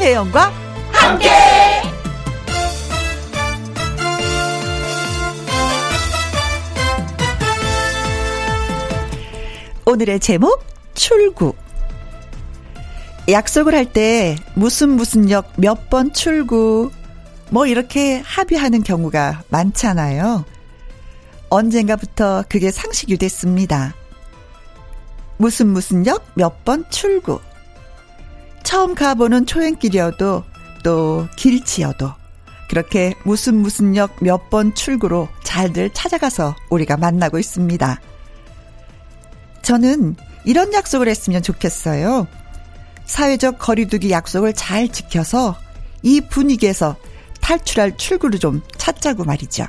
김혜영과 함께. 오늘의 제목 출구. 약속을 할 때 무슨 무슨 역 몇 번 출구 뭐 이렇게 합의하는 경우가 많잖아요. 언젠가부터 그게 상식이 됐습니다. 무슨 무슨 역 몇 번 출구. 처음 가보는 초행길이어도 또 길치여도 그렇게 무슨 무슨 역 몇 번 출구로 잘들 찾아가서 우리가 만나고 있습니다. 저는 이런 약속을 했으면 좋겠어요. 사회적 거리두기 약속을 잘 지켜서 이 분위기에서 탈출할 출구를 좀 찾자고 말이죠.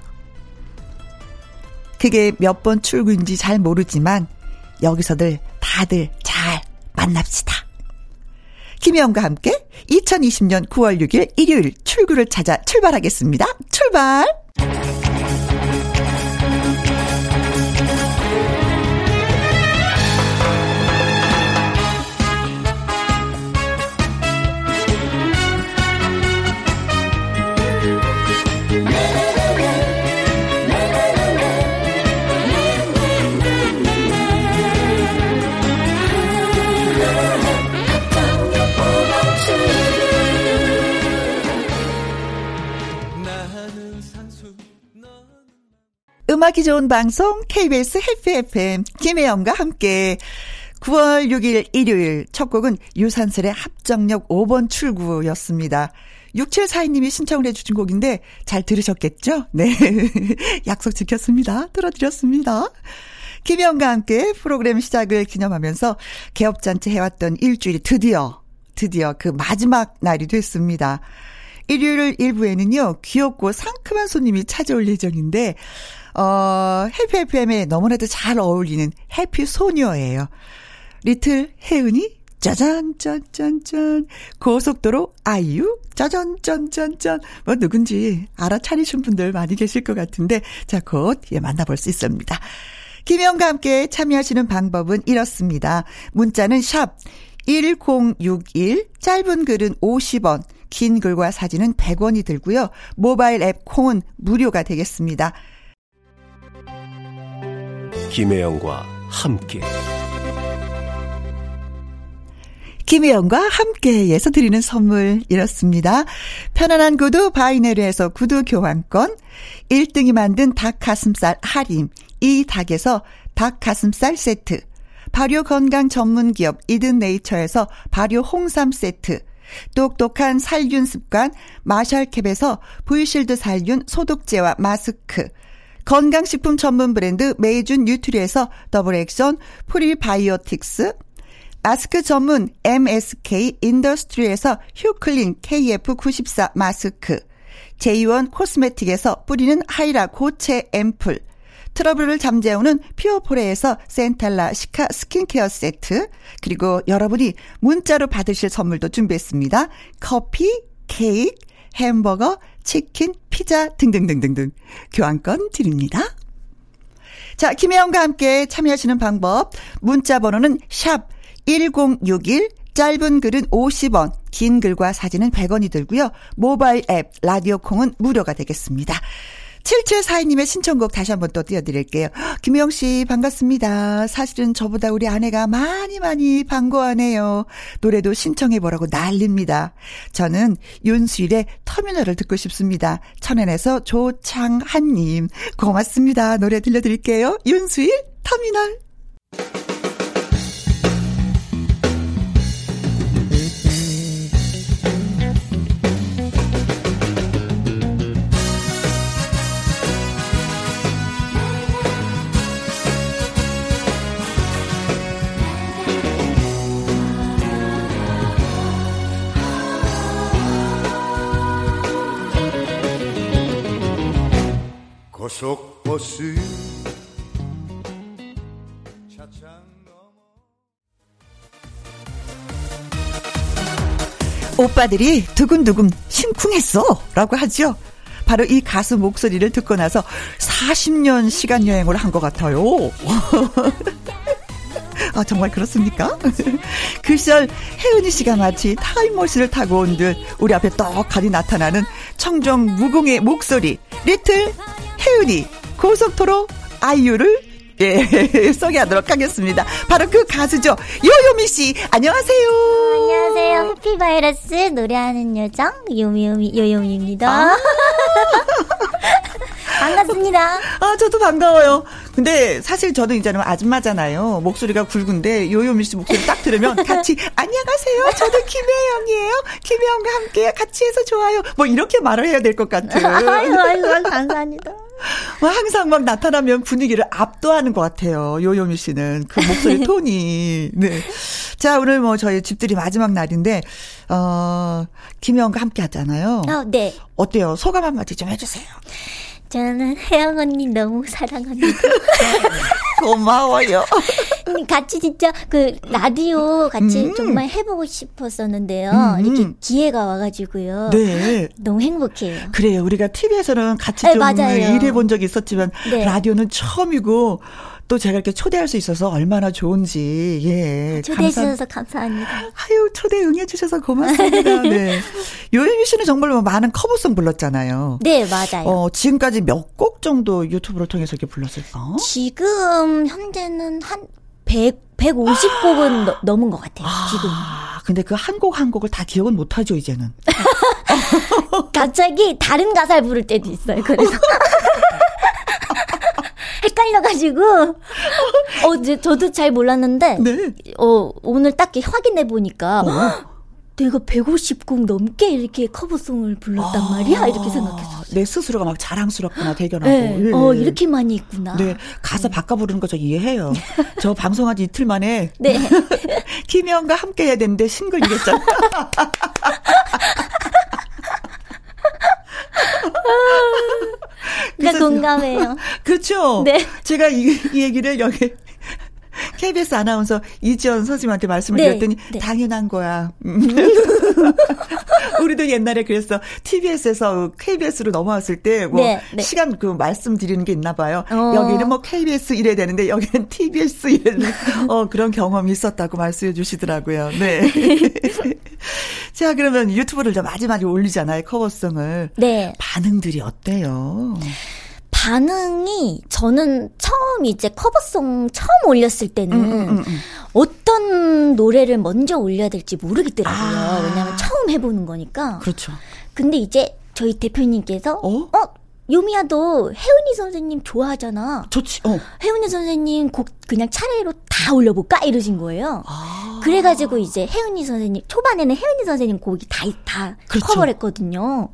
그게 몇 번 출구인지 잘 모르지만 여기서들 다들 잘 만납시다. 김혜영과 함께 2020년 9월 6일 일요일 출구를 찾아 출발하겠습니다. 출발! 음악이 좋은 방송 KBS 해피 FM 김혜영과 함께 9월 6일 일요일 첫 곡은 유산슬의 합정역 5번 출구였습니다. 6742님이 신청을 해주신 곡인데 잘 들으셨겠죠? 네. 약속 지켰습니다. 들어드렸습니다. 김혜영과 함께 프로그램 시작을 기념하면서 개업잔치 해왔던 일주일이 드디어, 드디어 그 마지막 날이 됐습니다. 일요일 일부에는요, 귀엽고 상큼한 손님이 찾아올 예정인데, 어, 해피 FM에 너무나도 잘 어울리는 해피 소녀예요. 리틀 혜은이 짜잔, 짠, 짠, 짠. 고속도로 아이유, 짜잔, 짠, 짠, 짠. 뭐, 누군지 알아차리신 분들 많이 계실 것 같은데, 자, 곧, 예, 만나볼 수 있습니다. 김영과 함께 참여하시는 방법은 이렇습니다. 문자는 샵 1061, 짧은 글은 50원, 긴 글과 사진은 100원이 들고요. 모바일 앱 콩은 무료가 되겠습니다. 김혜영과 함께 김혜영과 함께에서 드리는 선물 이렇습니다. 편안한 구두 바이네르에서 구두 교환권 1등이 만든 닭 가슴살 할인 이 닭에서 닭 가슴살 세트 발효 건강 전문 기업 이든 네이처에서 발효 홍삼 세트 똑똑한 살균 습관 마샬캡에서 브이실드 살균 소독제와 마스크 건강식품 전문 브랜드 메이준 뉴트리에서 더블 액션 프리바이오틱스 마스크 전문 MSK 인더스트리에서 휴클린 KF94 마스크 제이원 코스메틱에서 뿌리는 하이라 고체 앰플 트러블을 잠재우는 피오포레에서 센탈라 시카 스킨케어 세트 그리고 여러분이 문자로 받으실 선물도 준비했습니다. 커피, 케이크, 햄버거, 치킨, 피자 등등등등등 교환권 드립니다. 자, 김혜영과 함께 참여하시는 방법 문자 번호는 샵 1061 짧은 글은 50원, 긴 글과 사진은 100원이 들고요. 모바일 앱 라디오 콩은 무료가 되겠습니다. 7742님의 신청곡 다시 한번 또 띄워드릴게요. 김영 씨, 반갑습니다. 사실은 저보다 우리 아내가 많이 많이 반가워하네요. 노래도 신청해보라고 난립니다. 저는 윤수일의 터미널을 듣고 싶습니다. 천안에서 조창한님. 고맙습니다. 노래 들려드릴게요. 윤수일, 터미널. 고속버스 오빠들이 두근두근 심쿵했어 라고 하죠. 바로 이 가수 목소리를 듣고 나서 40년 시간 여행을 한 것 같아요. 아, 정말 그렇습니까? 그 시절 혜은이 씨가 마치 타임머신을 타고 온 듯 우리 앞에 떡하니 나타나는 청정 무공의 목소리. 리틀 혜은이 고속도로 아이유를 예, 소개하도록 하겠습니다. 바로 그 가수죠. 요요미 씨, 안녕하세요. 안녕하세요. 해피바이러스 노래하는 여정, 요미요미, 요요미입니다. 아. 반갑습니다. 아, 저도 반가워요. 근데 사실 저는 이제는 아줌마잖아요. 목소리가 굵은데 요요미 씨 목소리 딱 들으면 같이 안녕하세요. 저도 김혜영이에요. 김혜영과 함께 같이 해서 좋아요. 뭐 이렇게 말을 해야 될 것 같아요. 아이고, 아이고, 감사합니다. 뭐 항상 막 나타나면 분위기를 압도하는 것 같아요. 요요미 씨는 그 목소리 톤이. 네. 자 오늘 뭐 저희 집들이 마지막 날인데 어 김혜영과 함께 하잖아요. 어, 네. 어때요? 소감 한마디 좀 해주세요. 저는 혜영 언니 너무 사랑합니다. 고마워요. 같이 진짜 그 라디오 같이 음. 정말 해보고 싶었었는데요. 음. 이렇게 기회가 와가지고요. 네. 너무 행복해요. 그래요. 우리가 TV에서는 같이 네, 좀 맞아요. 일해본 적이 있었지만 네. 라디오는 처음이고 또 제가 이렇게 초대할 수 있어서 얼마나 좋은지 예 초대해 주셔서 감사합니다. 아유 초대 응해 주셔서 고맙습니다. 네 요예미 씨는 정말 뭐 많은 커버송 불렀잖아요. 네 맞아요. 어 지금까지 몇 곡 정도 유튜브를 통해서 이렇게 불렀을까? 지금 현재는 한 100, 150곡은 너, 넘은 것 같아요, 아, 지금. 근데 그 한 곡 한 곡을 다 기억은 못하죠, 이제는. 갑자기 다른 가사를 부를 때도 있어요, 그래서. 헷갈려가지고, 어, 이제 저도 잘 몰랐는데, 네. 어, 오늘 딱 확인해 보니까, 어. 내가 150곡 넘게 이렇게 커버송을 불렀단 아, 말이야 이렇게 생각했어. 내 스스로가 막 자랑스럽구나 대견하고. 네. 예. 어 이렇게 많이 있구나. 네 가사 네. 바꿔 부르는 거 저 이해해요. 저 방송한 지 이틀 만에 네. 김혜영과 함께 해야 되는데 싱글이겠잖아. 나 공감해요. 그렇죠. 네. 제가 이, 이 얘기를 여기 KBS 아나운서 이지연 선생님한테 말씀을 네, 드렸더니 네. 당연한 거야. 우리도 옛날에 그래서 TBS에서 KBS로 넘어왔을 때뭐 네, 네. 시간 그 말씀드리는 게 있나 봐요. 어. 여기는 뭐 KBS 이래야 되는데 여기는 TBS 이래는 어 그런 경험이 있었다고 말씀해 주시더라고요. 네. 자, 그러면 유튜브를 좀 마지막에 올리잖아요. 커버송을. 네. 반응들이 어때요? 반응이 저는 처음 이제 커버송 처음 올렸을 때는 음, 음, 음. 음. 어떤 노래를 먼저 올려야 될지 모르겠더라고요. 아. 왜냐하면 처음 해보는 거니까. 그렇죠. 근데 이제 저희 대표님께서 어, 어 요미야도 혜은이 선생님 좋아하잖아. 좋지. 어. 혜은이 선생님 곡 그냥 차례로 다 올려볼까 이러신 거예요. 아. 그래가지고 이제 혜은이 선생님 초반에는 혜은이 선생님 곡이 다다 그렇죠. 커버를 했거든요.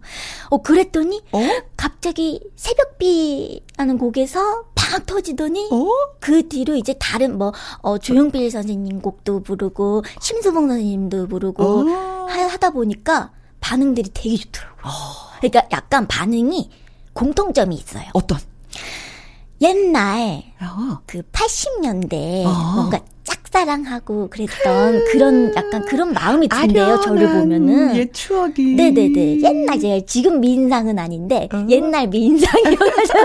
어 그랬더니 어? 갑자기 새벽비라는 곡에서 팍 터지더니 어? 그 뒤로 이제 다른 뭐 어, 조용필 선생님 곡도 부르고 심수봉 선생님도 부르고 어. 하다 보니까 반응들이 되게 좋더라고요. 어. 그러니까 약간 반응이 공통점이 있어요. 어떤? 옛날 어. 그 80년대 어. 뭔가 짝사랑하고 그랬던 그런 약간 그런 마음이 든대요. 저를 보면은 옛 추억이. 네네네. 옛날 제 지금 미인상은 아닌데 어. 옛날 미인상이어가지고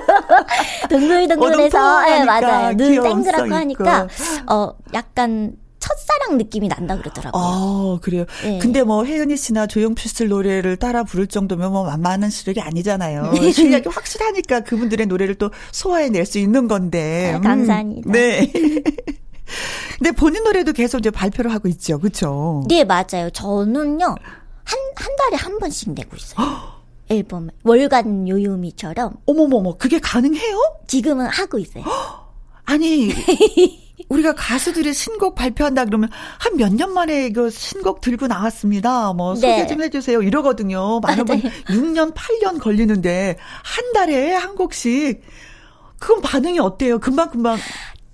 동글동글해서 네, 맞아요. 눈 땡그랗고 하니까 어 약간 첫사랑 느낌이 난다 그러더라고요. 아, 그래요. 네. 근데 뭐 혜은이 씨나 조용필 씨 노래를 따라 부를 정도면 뭐 만만한 실력이 아니잖아요. 네. 실력이 확실하니까 그분들의 노래를 또 소화해낼 수 있는 건데. 아, 감사합니다. 음, 네. 근데 본인 노래도 계속 이제 발표를 하고 있죠. 그렇죠? 네, 맞아요. 저는요. 한, 한 달에 한 번씩 내고 있어요. 앨범 월간 요요미처럼. 어머머머, 그게 가능해요? 지금은 하고 있어요. 아니, 우리가 가수들이 신곡 발표한다 그러면 한 몇 년 만에 그 신곡 들고 나왔습니다. 뭐 소개 네. 좀 해주세요. 이러거든요. 많은 분 6년, 8년 걸리는데 한 달에 한 곡씩 그건 반응이 어때요? 금방금방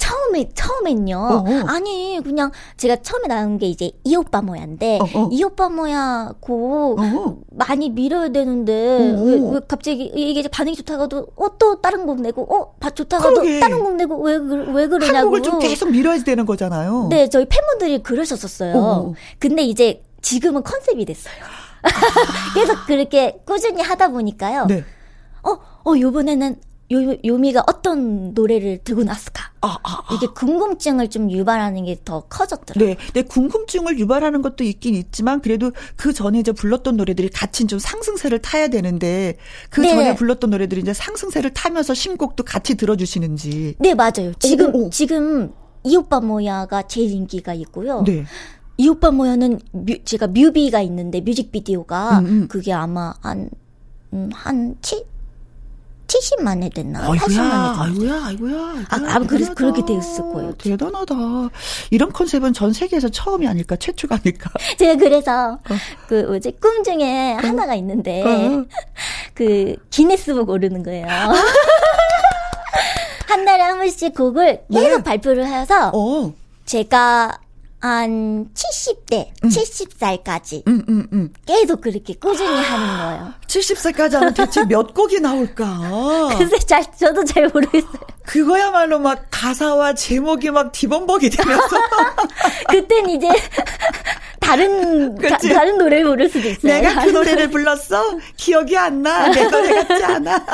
처음에 처음엔요. 어어. 아니 그냥 제가 처음에 나온 게 이제 이 오빠 뭐야인데 어어. 이 오빠 뭐야 고 많이 밀어야 되는데 왜, 왜, 갑자기 이게 반응이 좋다가도 어 또 다른 곡 내고 어 좋다가도 그러게. 다른 곡 내고 왜, 왜 그러냐고. 한곡을 좀 계속 밀어야 되는 거잖아요. 네 저희 팬분들이 그러셨었어요. 어어. 근데 이제 지금은 컨셉이 됐어요. 아. 계속 그렇게 꾸준히 하다 보니까요. 네. 어, 어, 요번에는 요, 요미가 어떤 노래를 들고 났을까? 아, 아, 아. 이게 궁금증을 좀 유발하는 게 더 커졌더라고요. 네. 네, 궁금증을 유발하는 것도 있긴 있지만 그래도 그 전에 이제 불렀던 노래들이 같이 좀 상승세를 타야 되는데 그 네. 전에 불렀던 노래들이 이제 상승세를 타면서 신곡도 같이 들어주시는지. 네, 맞아요. 지금, 오, 오. 지금 이 오빠 뭐야가 제일 인기가 있고요. 네. 이 오빠 뭐야는 뮤, 제가 뮤비가 있는데 뮤직비디오가 음, 음. 그게 아마 한, 음, 한 7, 70만 회 됐나? 아이고야, 80만 회 됐나? 아이고야, 아이고야. 아, 아 그래서 그렇게 되었을 거예요. 대단하다. 이런 컨셉은 전 세계에서 처음이 아닐까, 최초가 아닐까. 제가 그래서 어. 그 뭐지 꿈 중에 어. 하나가 있는데 어. 그 기네스북 오르는 거예요. 한 달에 한 번씩 곡을 계속 네. 발표를 해서 어. 제가 한 70대, 음. 70살까지 음, 음, 음. 계속 그렇게 꾸준히 하는 거예요. 70살까지 하면 대체 몇 곡이 나올까? 글쎄, 잘, 저도 잘 모르겠어요. 그거야말로 막 가사와 제목이 막 뒤범벅이 되면서. 그땐 이제 다른, 가, 다른 노래를 부를 수도 있어요. 내가 그 노래를 불렀어? 기억이 안 나. 내 노래 같지 않아.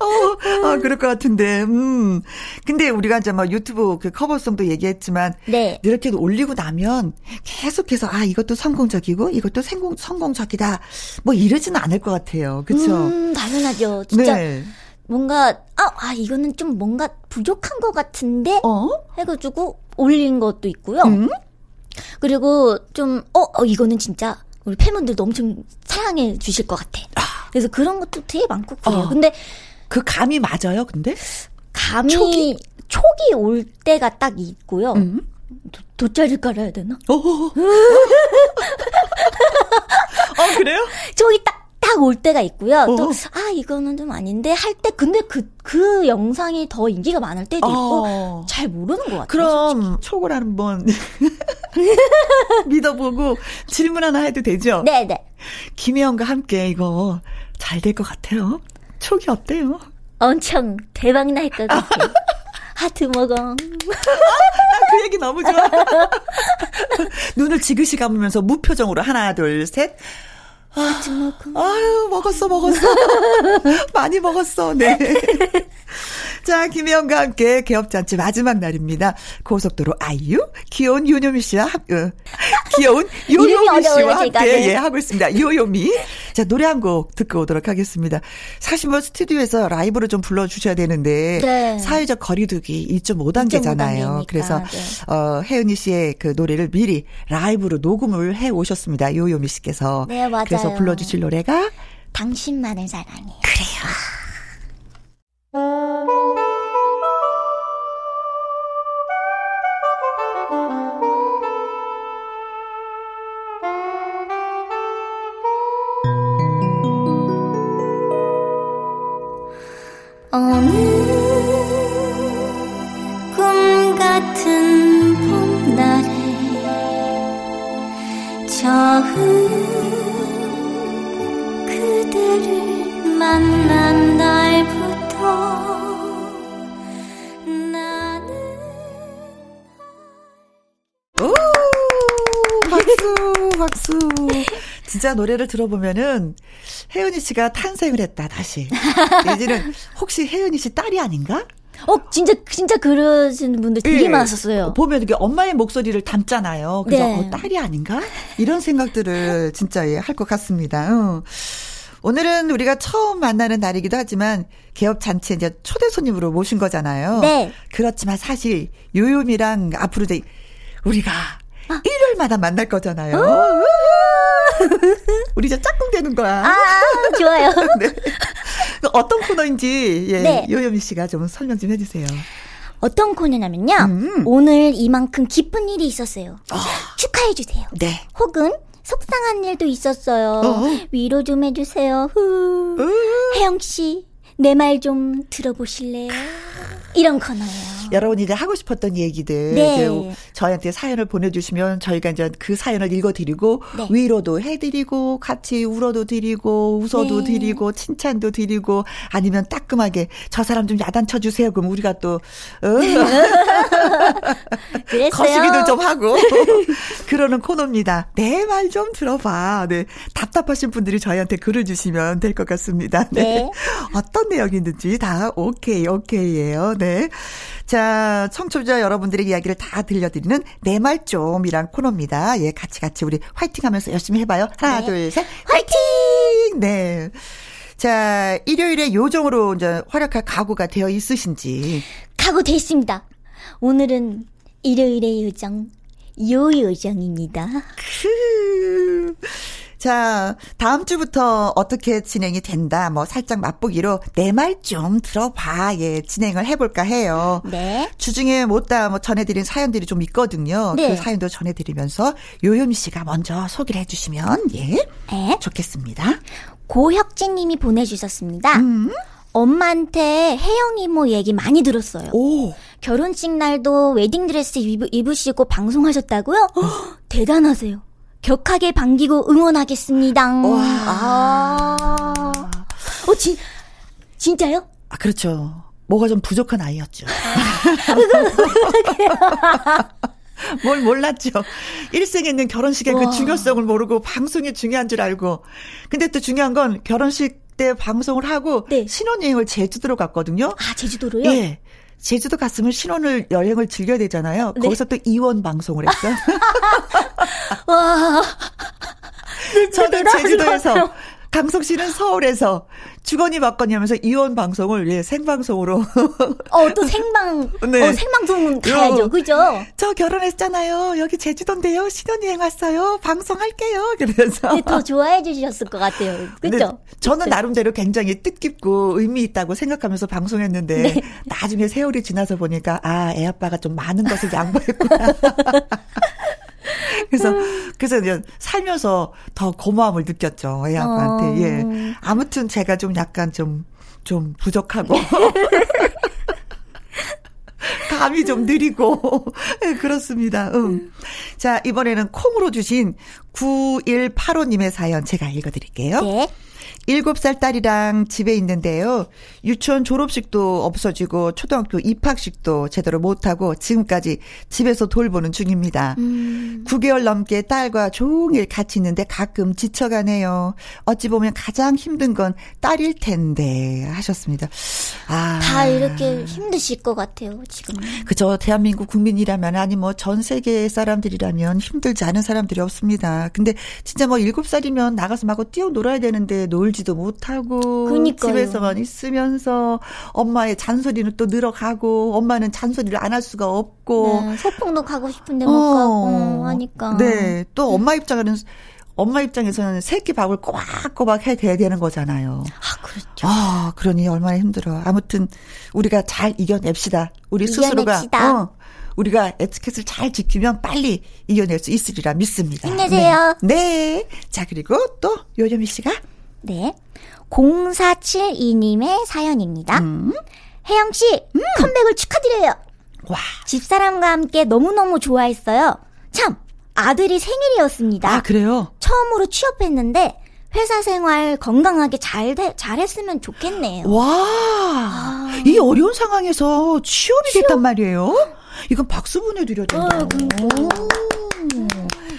어, 아, 그럴 것 같은데. 음. 근데 우리가 이제 뭐 유튜브 그 커버송도 얘기했지만. 네. 이렇게 올리고 나면 계속해서 아, 이것도 성공적이고 이것도 성공, 성공적이다. 뭐 이러지는 않을 것 같아요. 그쵸? 음, 당연하죠. 진짜. 네. 뭔가, 아, 아, 이거는 좀 뭔가 부족한 것 같은데? 어? 해가지고 올린 것도 있고요. 음? 그리고 좀, 어, 어, 이거는 진짜 우리 팬분들도 엄청 사랑해 주실 것 같아. 아. 그래서 그런 것도 되게 많고 그래요. 어. 근데 그 감이 맞아요, 근데? 감이 초기, 초기 올 때가 딱 있고요. 음. 도, 돗자리 깔아야 되나? 어, 어, 그래요? 저기 딱, 딱 올 때가 있고요. 어. 또, 아, 이거는 좀 아닌데 할 때, 근데 그, 그 영상이 더 인기가 많을 때도 있고, 어. 잘 모르는 것 같아요. 그럼, 솔직히. 촉을 한번 믿어보고 질문 하나 해도 되죠? 네네. 김혜영과 함께 이거 잘 될 것 같아요. 촉이 어때요? 엄청 대박 날 것 같아요. 하트 먹어. 그 얘기 너무 좋아. 눈을 지그시 감으면서 무표정으로 하나, 둘, 셋. 먹어. 아유, 먹었어, 먹었어. 많이 먹었어, 네. 자, 김혜영과 함께 개업잔치 마지막 날입니다. 고속도로 아이유, 귀여운 요요미 씨와 함, 어, 귀여운 요요미 씨와 함께 네. 예, 하고 있습니다. 요요미. 자, 노래 한 곡 듣고 오도록 하겠습니다. 사실 뭐 스튜디오에서 라이브로 좀 불러주셔야 되는데, 네. 사회적 거리두기 2.5단계잖아요. 그래서, 네. 어, 혜은이 씨의 그 노래를 미리 라이브로 녹음을 해 오셨습니다. 요요미 씨께서. 네, 맞아요. 그래서 불러주실 노래가 당신만의 사랑이에요. 그래요. 진짜 노래를 들어보면은 혜은이 씨가 탄생을 했다 다시. 예전는 혹시 혜은이 씨 딸이 아닌가? 어, 진짜, 진짜 그러시는 분들 되게 예, 많았었어요. 보면 이게 엄마의 목소리를 담잖아요. 그래서 네. 어, 딸이 아닌가? 이런 생각들을 진짜 예, 할 것 같습니다. 어. 오늘은 우리가 처음 만나는 날이기도 하지만 개업 잔치 이제 초대 손님으로 모신 거잖아요. 네. 그렇지만 사실 요요미랑 앞으로 이제 우리가 아. 일요일마다 만날 거잖아요. 어? 우리 이제 짝꿍 되는 거야. 아, 좋아요. 네. 어떤 코너인지 예, 네. 요요미 씨가 좀 설명 좀 해주세요. 어떤 코너냐면요. 음. 오늘 이만큼 기쁜 일이 있었어요. 어. 축하해 주세요. 네. 혹은 속상한 일도 있었어요. 어. 위로 좀 해주세요. 후. 어. 혜영 씨, 내 말 좀 들어보실래요? 이런 코너예요. 여러분이 이제 하고 싶었던 얘기들 네. 이제 저희한테 사연을 보내주시면 저희가 이제 그 사연을 읽어드리고 네. 위로도 해드리고 같이 울어도 드리고 웃어도 네. 드리고 칭찬도 드리고 아니면 따끔하게 저 사람 좀 야단 쳐 주세요. 그럼 우리가 또 어? 그랬어요. 거시기도 좀 하고 그러는 코너입니다. 내 말 좀 들어봐. 네, 답답하신 분들이 저희한테 글을 주시면 될 것 같습니다. 네. 네. 어떤 내용이 있는지 다 오케이 오케이예요. 네. 자, 청취자 여러분들의 이야기를 다 들려드리는 내 말 좀이란 코너입니다. 예, 같이 같이 우리 화이팅 하면서 열심히 해봐요. 하나, 네. 둘, 셋. 화이팅! 네. 자, 일요일에 요정으로 이제 활약할 각오가 되어 있으신지. 각오 됐습니다. 오늘은 일요일의 요정, 요요정입니다. 크. 자, 다음 주부터 어떻게 진행이 된다. 뭐 살짝 맛보기로 내 말 좀 들어봐. 예, 진행을 해볼까 해요. 네. 주중에 못다 뭐 전해드린 사연들이 좀 있거든요. 네. 그 사연도 전해드리면서 요요미 씨가 먼저 소개를 해주시면 예, 네. 좋겠습니다. 고혁진 님이 보내주셨습니다. 음. 엄마한테 혜영 이모 얘기 많이 들었어요. 오. 결혼식 날도 웨딩드레스 입으, 시고 방송하셨다고요? 대단하세요. 격하게 반기고 응원하겠습니다. 와. 아. 어, 진, 진짜요? 아, 그렇죠. 뭐가 좀 부족한 아이였죠. 뭘 몰랐죠. 일생에 있는 결혼식의 그 중요성을 모르고 방송이 중요한 줄 알고. 근데 또 중요한 건 결혼식 때 방송을 하고 네. 신혼여행을 제주도로 갔거든요. 아, 제주도로요? 예. 제주도 갔으면 신혼을 여행을 즐겨야 되잖아요. 네. 거기서 또 이원 방송을 했어요. 와. 저는 제주도에서 강석 씨는 서울에서 주거니 받거니 하면서 이혼 방송을 예, 생방송으로. 어, 또 생방, 네. 어, 생방송은 가야죠. 그죠? 저 결혼했잖아요. 여기 제주도인데요. 신혼여행 왔어요. 방송할게요. 그래서. 네, 더 좋아해 주셨을 것 같아요. 그죠? 네, 저는 나름대로 굉장히 뜻깊고 의미 있다고 생각하면서 방송했는데, 네. 나중에 세월이 지나서 보니까, 아, 애 아빠가 좀 많은 것을 양보했구나. 그래서 그래서 이제 살면서 더 고마움을 느꼈죠 애 아빠한테. 어. 예. 아무튼 제가 좀 약간 좀좀 좀 부족하고. 감이 좀 느리고 네, 그렇습니다. 음. 자 이번에는 콩으로 주신 9185님의 사연 제가 읽어드릴게요. 네. 7살 딸이랑 집에 있는데요. 유치원 졸업식도 없어지고 초등학교 입학식도 제대로 못하고 지금까지 집에서 돌보는 중입니다. 음. 9개월 넘게 딸과 종일 같이 있는데 가끔 지쳐가네요. 어찌 보면 가장 힘든 건 딸일 텐데 하셨습니다. 아. 다 이렇게 힘드실 것 같아요, 지금. 그죠. 대한민국 국민이라면 아니 뭐 전 세계 사람들이라면 힘들지 않은 사람들이 없습니다. 근데 진짜 뭐 7살이면 나가서 막 뛰어놀아야 되는데 놀지 놀지도 못하고 그러니까요. 집에서만 있으면서 엄마의 잔소리는 또 늘어가고 엄마는 잔소리를 안 할 수가 없고 네, 소풍도 가고 싶은데 못 어, 가고 하니까 네 또 엄마 입장에는 엄마 입장에서는 새끼 밥을 꼬박꼬박 해 돼야 되는 거잖아요. 아, 그렇죠. 아, 그러니 얼마나 힘들어. 아무튼 우리가 잘 이겨냅시다. 우리 이겨냅시다. 스스로가 어, 우리가 에티켓을 잘 지키면 빨리 이겨낼 수 있으리라 믿습니다. 힘내세요. 네. 네. 자, 그리고 또 요요미 씨가 네. 0472님의 사연입니다. 음. 혜영 씨, 음. 컴백을 축하드려요. 와. 집사람과 함께 너무너무 좋아했어요. 참, 아들이 생일이었습니다. 아, 그래요? 처음으로 취업했는데 회사 생활 건강하게 잘 돼, 잘했으면 좋겠네요. 와. 아. 이 어려운 상황에서 취업이 취업? 됐단 말이에요? 이건 박수 보내드려야 된다. 어,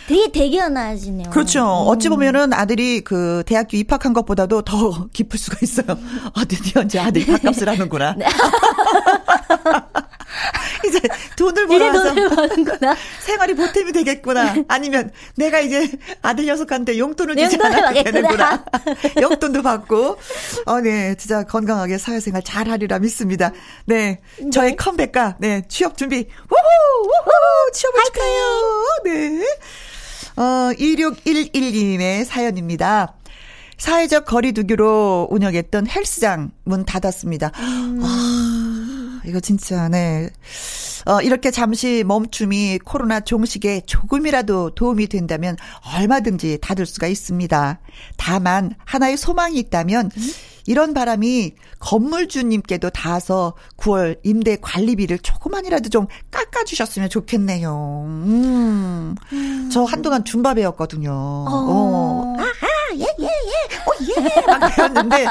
되게 대견하시네요. 그렇죠. 음. 어찌 보면은 아들이 그 대학교 입학한 것보다도 더 깊을 수가 있어요. 아, 드디어 이제 아들이 밥값을 하는구나. 네. 이제 돈을 벌어서 생활이 보탬이 되겠구나. 아니면 내가 이제 아들 녀석한테 용돈을 주지 않아도 되는구나. 용돈도 받고. 어, 네. 진짜 건강하게 사회생활 잘 하리라 믿습니다. 네. 저의 네. 컴백과, 네. 취업 준비. 우후! 우후! 취업을 축하해요. 네. 어, 2611님의 사연입니다. 사회적 거리두기로 운영했던 헬스장 문 닫았습니다. 음. 아, 이거 진짜, 네. 어, 이렇게 잠시 멈춤이 코로나 종식에 조금이라도 도움이 된다면 얼마든지 닫을 수가 있습니다. 다만, 하나의 소망이 있다면, 음? 이런 바람이 건물주님께도 닿아서 9월 임대 관리비를 조금만이라도 좀 깎아주셨으면 좋겠네요. 음. 음. 저 한동안 줌바 배웠거든요. 어. 어. 아하, 예, 예, 예. 어, 예. 막 배웠는데,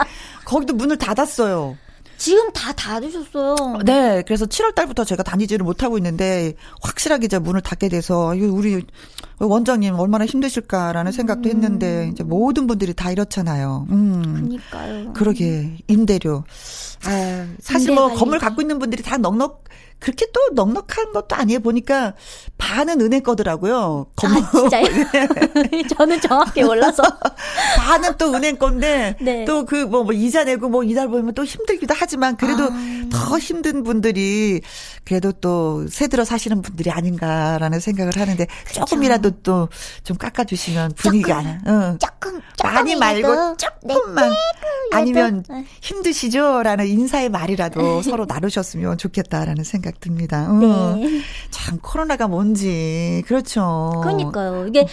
거기도 문을 닫았어요. 지금 다 닫으셨어요. 네, 그래서 7월 달부터 제가 다니지를 못하고 있는데 확실하게 이제 문을 닫게 돼서 우리 원장님 얼마나 힘드실까라는 생각도 음. 했는데 이제 모든 분들이 다 이렇잖아요. 음. 그니까요. 그러게 임대료. 아, 사실 뭐 건물 갖고 있는 분들이 다 넉넉 그렇게 또 넉넉한 것도 아니에요. 보니까 반은 은행 거더라고요. 아, 진짜요? 네. 저는 정확히 몰라서. 반은 또 은행 건데 네. 또그 뭐, 뭐 이자 내고 뭐 이달 보면 또 힘들기도 하지만 그래도 아. 더 힘든 분들이 그래도 또 새들어 사시는 분들이 아닌가라는 생각을 하는데 그렇죠. 조금이라도 또 좀 깎아 주시면 분위기가 조금, 응. 조금, 조금 많이 말고 조금만 네, 아니면 네. 힘드시죠라는 인사의 말이라도 서로 나누셨으면 좋겠다라는 생각. 생각 듭니다. 어. 네. 참 코로나가 뭔지 그렇죠. 그러니까요. 이게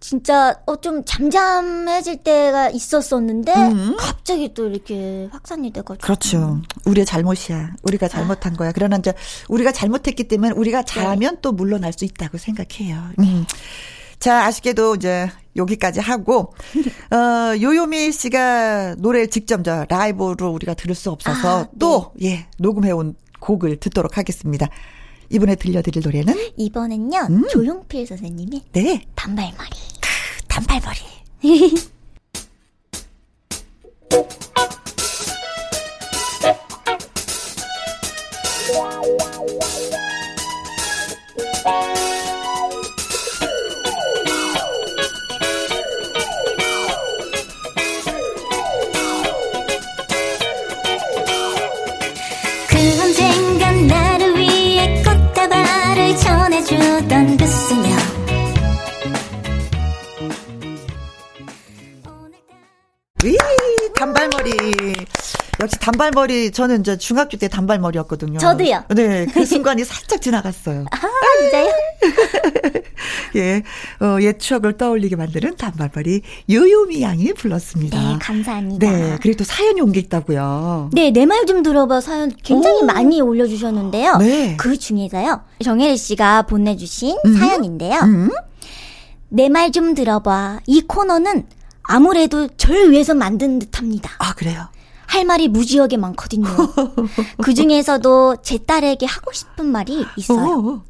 진짜 어 좀 잠잠해질 때가 있었었는데 음. 갑자기 또 이렇게 확산이 돼가지고 그렇죠. 우리의 잘못이야. 우리가 잘못한 아. 거야. 그러나 이제 우리가 잘못했기 때문에 우리가 네. 잘하면 네. 또 물러날 수 있다고 생각해요. 음. 자, 아쉽게도 이제 여기까지 하고, 어, 요요미 씨가 노래 직접 저 라이브로 우리가 들을 수 없어서 아, 또, 네. 예, 녹음해 온 곡을 듣도록 하겠습니다. 이번에 들려드릴 노래는 이번엔요 음. 조용필 선생님의 네 단발머리 단발머리 단발머리 저는 이제 중학교 때 단발머리였거든요. 저도요. 네, 그 순간이 살짝 지나갔어요. 아, 진짜요? 예, 어, 옛 추억을 떠올리게 만드는 단발머리 요요미 양이 불렀습니다. 네, 감사합니다. 네, 그리고 또 사연이 온 게 있다고요. 네, 내 말 좀 들어봐 사연 굉장히 오. 많이 올려주셨는데요. 네. 그 중에서요, 정혜리 씨가 보내주신 음. 사연인데요. 음. 내말 좀 들어봐. 이 코너는 아무래도 절 위해서 만든 듯합니다. 아, 그래요? 할 말이 무지하게 많거든요. 그 중에서도 제 딸에게 하고 싶은 말이 있어요.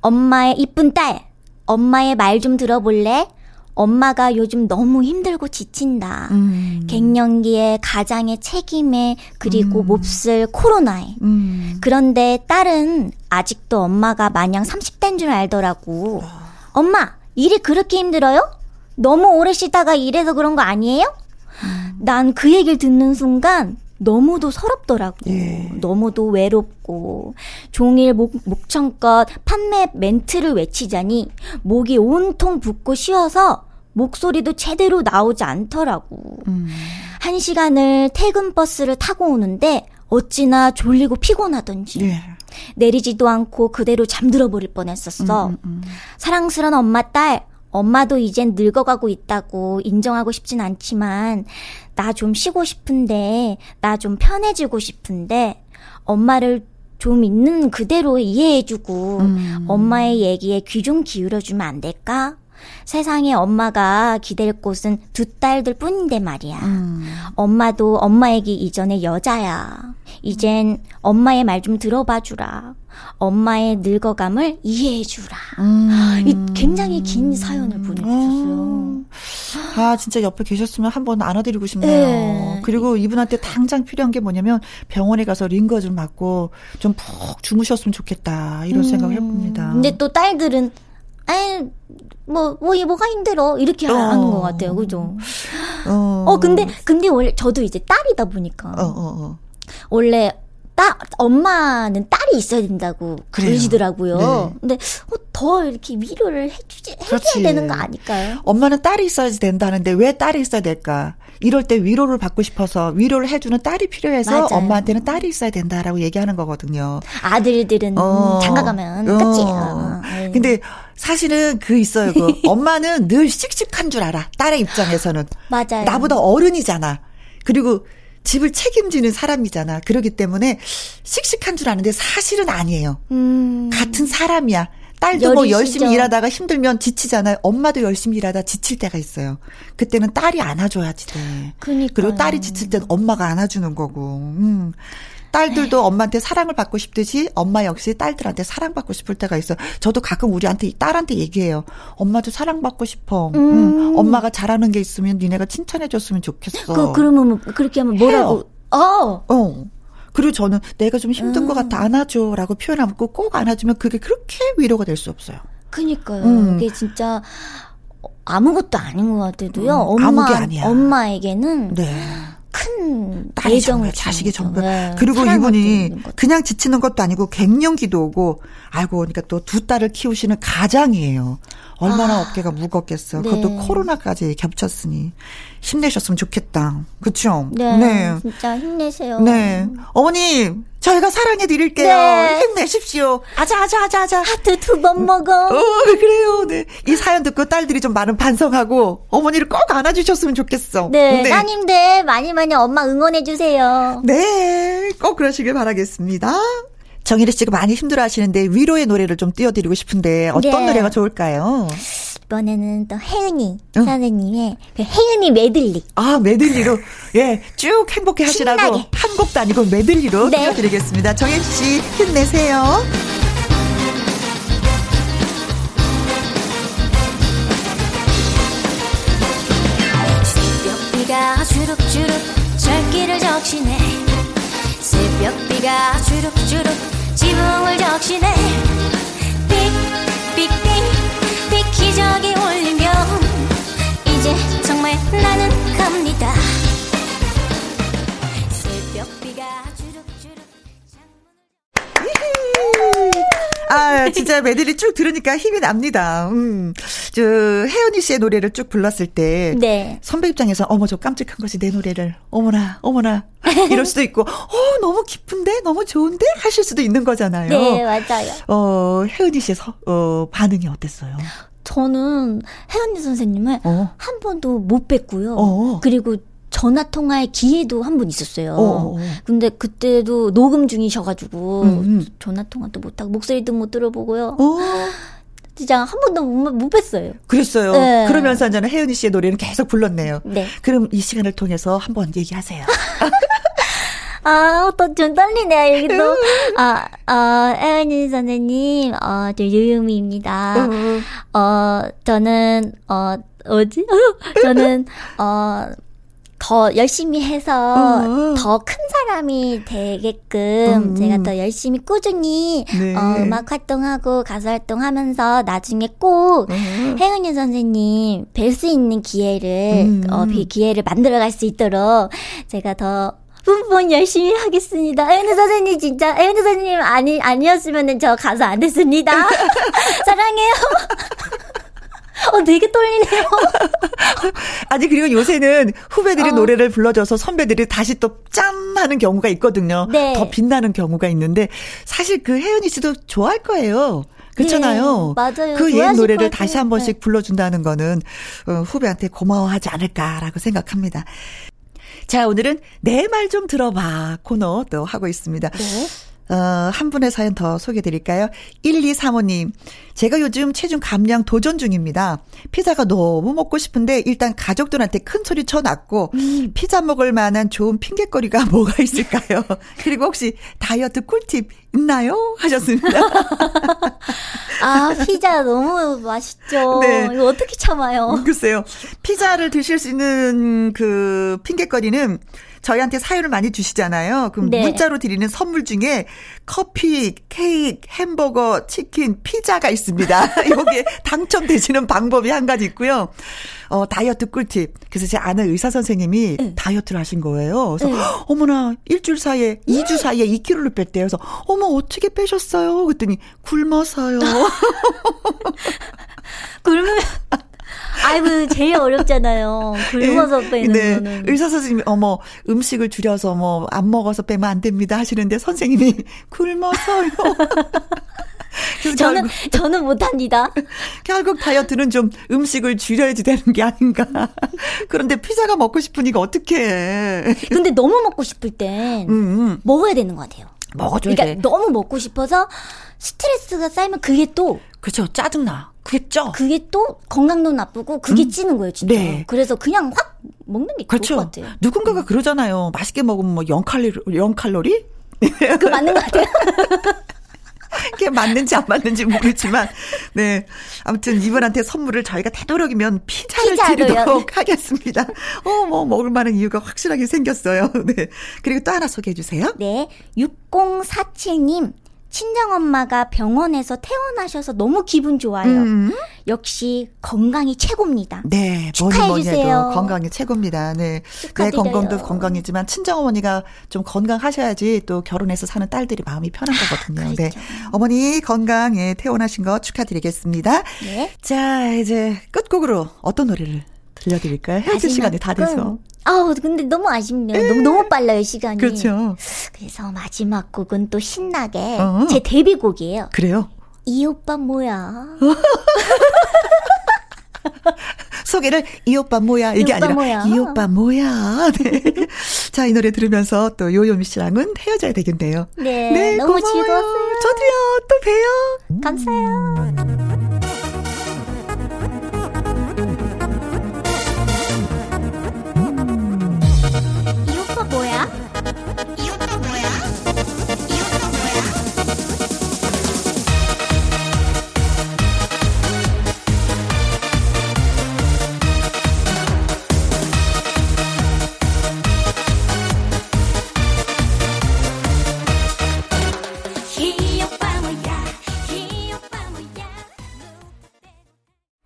엄마의 이쁜 딸, 엄마의 말 좀 들어볼래? 엄마가 요즘 너무 힘들고 지친다. 음. 갱년기에 가장의 책임에 그리고 음. 몹쓸 코로나에. 음. 그런데 딸은 아직도 엄마가 마냥 30대인 줄 알더라고. 엄마, 일이 그렇게 힘들어요? 너무 오래 쉬다가 일해서 그런 거 아니에요? 난 그 얘기를 듣는 순간 너무도 서럽더라고. 예. 너무도 외롭고 종일 목, 목청껏 판매 멘트를 외치자니 목이 온통 붓고 쉬어서 목소리도 제대로 나오지 않더라고. 음. 한 시간을 퇴근 버스를 타고 오는데 어찌나 졸리고 피곤하던지. 예. 내리지도 않고 그대로 잠들어 버릴 뻔했었어. 음, 음, 음. 사랑스런 엄마 딸 엄마도 이젠 늙어가고 있다고 인정하고 싶진 않지만, 나 좀 쉬고 싶은데, 나 좀 편해지고 싶은데, 엄마를 좀 있는 그대로 이해해주고, 음. 엄마의 얘기에 귀 좀 기울여주면 안 될까? 세상에 엄마가 기댈 곳은 두 딸들 뿐인데 말이야. 음. 엄마도 엄마 얘기 이전에 여자야. 이젠 엄마의 말 좀 들어봐 주라. 엄마의 늙어감을 이해해 주라. 음. 이 굉장히 긴 사연을 보내주셨어요. 음. 아, 진짜 옆에 계셨으면 한번 안아드리고 싶네요. 네. 그리고 이분한테 당장 필요한 게 뭐냐면 병원에 가서 링거 좀 맞고 좀 푹 주무셨으면 좋겠다. 이런 음. 생각을 해봅니다. 근데 또 딸들은 에 뭐, 뭐, 뭐가 힘들어. 이렇게 어. 하는 것 같아요. 그죠? 어. 어, 근데, 근데 원래 저도 이제 딸이다 보니까. 어, 어, 어. 원래 딸, 엄마는 딸이 있어야 된다고 그래요. 그러시더라고요. 네. 근데 어, 더 이렇게 위로를 해주지, 해줘야 그렇지. 되는 거 아닐까요? 엄마는 딸이 있어야지 된다는데 왜 딸이 있어야 될까? 이럴 때 위로를 받고 싶어서 위로를 해주는 딸이 필요해서 맞아요. 엄마한테는 딸이 있어야 된다라고 얘기하는 거거든요. 아들들은 어. 장가 가면 어. 끝이에요. 네. 근데 사실은 그 있어요. 그 엄마는 늘 씩씩한 줄 알아. 딸의 입장에서는. 맞아요. 나보다 어른이잖아. 그리고 집을 책임지는 사람이잖아. 그러기 때문에 씩씩한 줄 아는데 사실은 아니에요. 음. 같은 사람이야. 딸도 뭐 열심히 일하다가 힘들면 지치잖아요. 엄마도 열심히 일하다 지칠 때가 있어요. 그때는 딸이 안아줘야지 돼. 그니까 그리고 딸이 지칠 땐 엄마가 안아주는 거고. 음. 딸들도 에이. 엄마한테 사랑을 받고 싶듯이 엄마 역시 딸들한테 사랑받고 싶을 때가 있어. 저도 가끔 우리한테 딸한테 얘기해요. 엄마도 사랑받고 싶어. 음. 음. 엄마가 잘하는 게 있으면 니네가 칭찬해줬으면 좋겠어. 그 그러면 뭐, 그렇게 하면 뭐라고? 해요. 어. 어. 그리고 저는 내가 좀 힘든 음. 것 같아 안아줘라고 표현 하고 꼭 안아주면 그게 그렇게 위로가 될 수 없어요. 그니까요. 음. 이게 진짜 아무것도 아닌 것 같아도 요. 음, 엄마 엄마에게는 네. 큰 딸이 정말 자식이 정말 네, 그리고 이분이 그냥 지치는 것도 아니고 갱년 기도 오고 알고 보니까 또 두 딸을 키우시는 가장이에요. 얼마나 아, 어깨가 무겁겠어. 네. 그것도 코로나까지 겹쳤으니 힘내셨으면 좋겠다. 그렇죠? 네, 네. 진짜 힘내세요. 네. 어머니 저희가 사랑해 드릴게요. 네. 힘내십시오. 아자 아자 아자 아자. 하트 두 번 먹어. 어, 그래요. 네. 이 사연 듣고 딸들이 좀 많은 반성하고 어머니를 꼭 안아 주셨으면 좋겠어. 네. 네. 따님들 많이 많이 엄마 응원해 주세요. 네. 꼭 그러시길 바라겠습니다. 정혜리 씨가 많이 힘들어 하시는데 위로의 노래를 좀 띄워드리고 싶은데 어떤 네. 노래가 좋을까요? 이번에는 또 혜은이 응. 선생님의 그 혜은이 메들리. 아, 메들리로. 예, 쭉 행복해 하시라고. 한 곡도 아니고 메들리로 네. 띄워드리겠습니다. 정혜리 씨 힘내세요. 새벽비가 주룩주룩 절기를 적시네 새벽비가 주룩주룩 지붕을 적시네 나는 갑니다 새벽비가 주룩주룩 아, 진짜 메들리 쭉 들으니까 힘이 납니다. 음. 저, 혜연이 씨의 노래를 쭉 불렀을 때. 네. 선배 입장에서, 어머, 저 깜찍한 것이 내 노래를. 어머나, 어머나. 이럴 수도 있고, 어, 너무 기쁜데? 너무 좋은데? 하실 수도 있는 거잖아요. 네, 맞아요. 어, 혜은이 씨의 서, 어, 반응이 어땠어요? 저는 혜은이 선생님을 어. 한 번도 못 뵀고요. 어. 그리고 전화 통화의 기회도 한 번 있었어요. 어, 어. 근데 그때도 녹음 중이셔가지고 음, 음. 전화 통화도 못하고 목소리도 못 들어보고요. 어. 진짜 한 번도 못, 못 뵀어요. 그랬어요. 네. 그러면서 이제는 혜은이 씨의 노래는 계속 불렀네요. 네. 그럼 이 시간을 통해서 한번 얘기하세요. 아, 또 좀 떨리네요, 여기도. 아, 어, 혜은이 선생님, 어, 저 유유미입니다. 어, 저는, 어, 어지? 저는, 어, 더 열심히 해서 어. 더큰 사람이 되게끔 음. 제가 더 열심히 꾸준히 네. 어, 음악 활동하고 가수 활동하면서 나중에 꼭 어. 혜은이 선생님 뵐 수 있는 기회를 음. 어, 기회를 만들어갈 수 있도록 제가 더 분분 열심히 하겠습니다. 혜은이 선생님 진짜 혜은이 선생님 아니 아니었으면은 저 가수 안 됐습니다. 사랑해요. 어, 되게 떨리네요. 아니, 그리고 요새는 후배들이 어. 노래를 불러줘서 선배들이 다시 또 짠! 하는 경우가 있거든요. 네. 더 빛나는 경우가 있는데, 사실 그 혜은이 씨도 좋아할 거예요. 그렇잖아요. 네, 맞아요. 그 옛 노래를 다시 한 번씩 네. 불러준다는 거는 어, 후배한테 고마워하지 않을까라고 생각합니다. 자, 오늘은 내 말 좀 들어봐 코너 또 하고 있습니다. 네. 어, 한 분의 사연 더 소개해 드릴까요? 1235님. 제가 요즘 체중 감량 도전 중입니다. 피자가 너무 먹고 싶은데 일단 가족들한테 큰 소리 쳐 놨고 음. 피자 먹을 만한 좋은 핑계거리가 뭐가 있을까요? 그리고 혹시 다이어트 꿀팁 있나요? 하셨습니다. 아, 피자 너무 맛있죠. 네. 이거 어떻게 참아요? 글쎄요. 피자를 드실 수 있는 그 핑계거리는 저희한테 사연을 많이 주시잖아요. 그럼 네. 문자로 드리는 선물 중에 커피, 케이크, 햄버거, 치킨, 피자가 있습니다. 이게 당첨되시는 방법이 한 가지 있고요. 어, 다이어트 꿀팁. 그래서 제 아는 의사 선생님이 네. 다이어트를 하신 거예요. 그래서 네. 어머나 일주일 사이에 2주 사이에 2kg를 뺐대요. 그래서 어머 어떻게 빼셨어요? 그랬더니 굶어서요. 굶으면 아이고 제일 어렵잖아요. 굶어서 네. 빼는 네. 거는. 의사 선생님이 어머 음식을 줄여서 뭐 안 먹어서 빼면 안 됩니다 하시는데 선생님이 굶어서요. 저는 결국, 저는 못합니다. 결국 다이어트는 좀 음식을 줄여야지 되는 게 아닌가. 그런데 피자가 먹고 싶으니까 어떻게? 근데 너무 먹고 싶을 땐 음, 음. 먹어야 되는 것 같아요. 먹어줘야 그러니까 돼. 너무 먹고 싶어서 스트레스가 쌓이면 그게 또 그렇죠. 짜증나. 그게 쪄. 그게 또 건강도 나쁘고 그게 음. 찌는 거예요, 진짜. 네. 그래서 그냥 확 먹는 게 그렇죠. 좋을 것 같아요. 누군가가 그러잖아요. 맛있게 먹으면 뭐 0칼로리, 0칼로리? 그 맞는 것 같아요. 그게 맞는지 안 맞는지 모르지만, 네. 아무튼 이분한테 선물을 저희가 되도록이면 피자를 피자로요. 드리도록 하겠습니다. 어, 뭐, 먹을 만한 이유가 확실하게 생겼어요. 네. 그리고 또 하나 소개해 주세요. 네. 6047님. 친정엄마가 병원에서 퇴원하셔서 너무 기분 좋아요. 음. 역시 건강이 최고입니다. 네, 뭐니 뭐니 해도 축하해주세요. 건강이 최고입니다. 네. 내 축하드려요. 건강도 건강이지만 친정어머니가 좀 건강하셔야지 또 결혼해서 사는 딸들이 마음이 편한 거거든요. 네. 그렇죠. 어머니 건강에 태어나신 거 축하드리겠습니다. 네. 자, 이제 끝곡으로 어떤 노래를 들려드릴까요? 헤어질 시간이 다 돼서. 아우, 근데 너무 아쉽네요. 너무, 너무 빨라요, 시간이. 그렇죠. 그래서 마지막 곡은 또 신나게 어. 제 데뷔곡이에요. 그래요. 이 오빠 뭐야? 소개를 이 오빠 뭐야 이게 이 오빠 아니라 뭐야? 이 오빠 뭐야. 네. 자, 이 노래 들으면서 또 요요미 씨랑은 헤어져야 되겠네요. 네, 너무 고마워요. 즐거웠어요. 저도요. 또 봬요. 감사해요.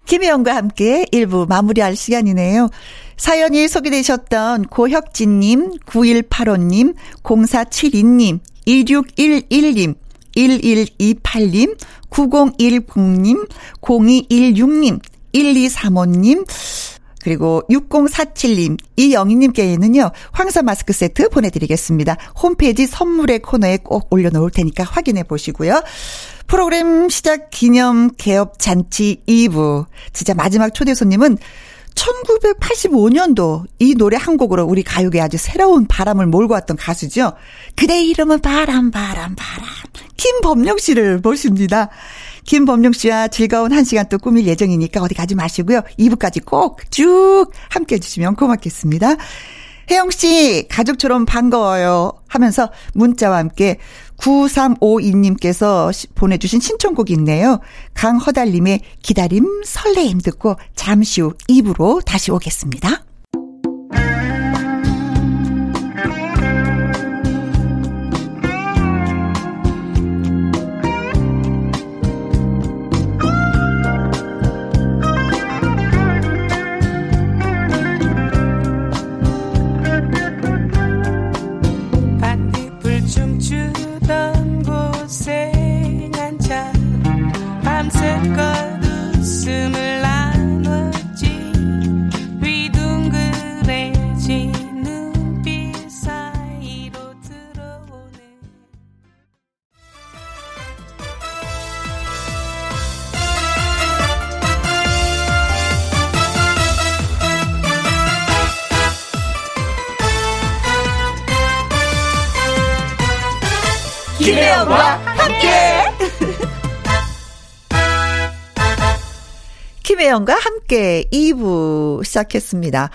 김혜영과 함께 1부 마무리할 시간이네요. 사연이 소개되셨던 고혁진님, 9185님, 0472님, 2611님, 1128님, 9010님, 0216님, 1235님, 그리고 6047님, 이영희님께는요, 황사 마스크 세트 보내드리겠습니다. 홈페이지 선물의 코너에 꼭 올려놓을 테니까 확인해 보시고요. 프로그램 시작 기념 개업 잔치 2부. 진짜 마지막 초대 손님은 1985년도 이 노래 한 곡으로 우리 가요계 아주 새로운 바람을 몰고 왔던 가수죠. 그대 이름은 바람, 바람, 바람. 김범용 씨를 모십니다. 김범용 씨와 즐거운 한 시간 또 꾸밀 예정이니까 어디 가지 마시고요. 2부까지 꼭 쭉 함께 해주시면 고맙겠습니다. 혜영 씨, 가족처럼 반가워요. 하면서 문자와 함께 9352님께서 시- 보내주신 신청곡이 있네요. 강허달님의 기다림 설레임 듣고 잠시 후 2부로 다시 오겠습니다. 김혜영과 함께 2부 시작했습니다.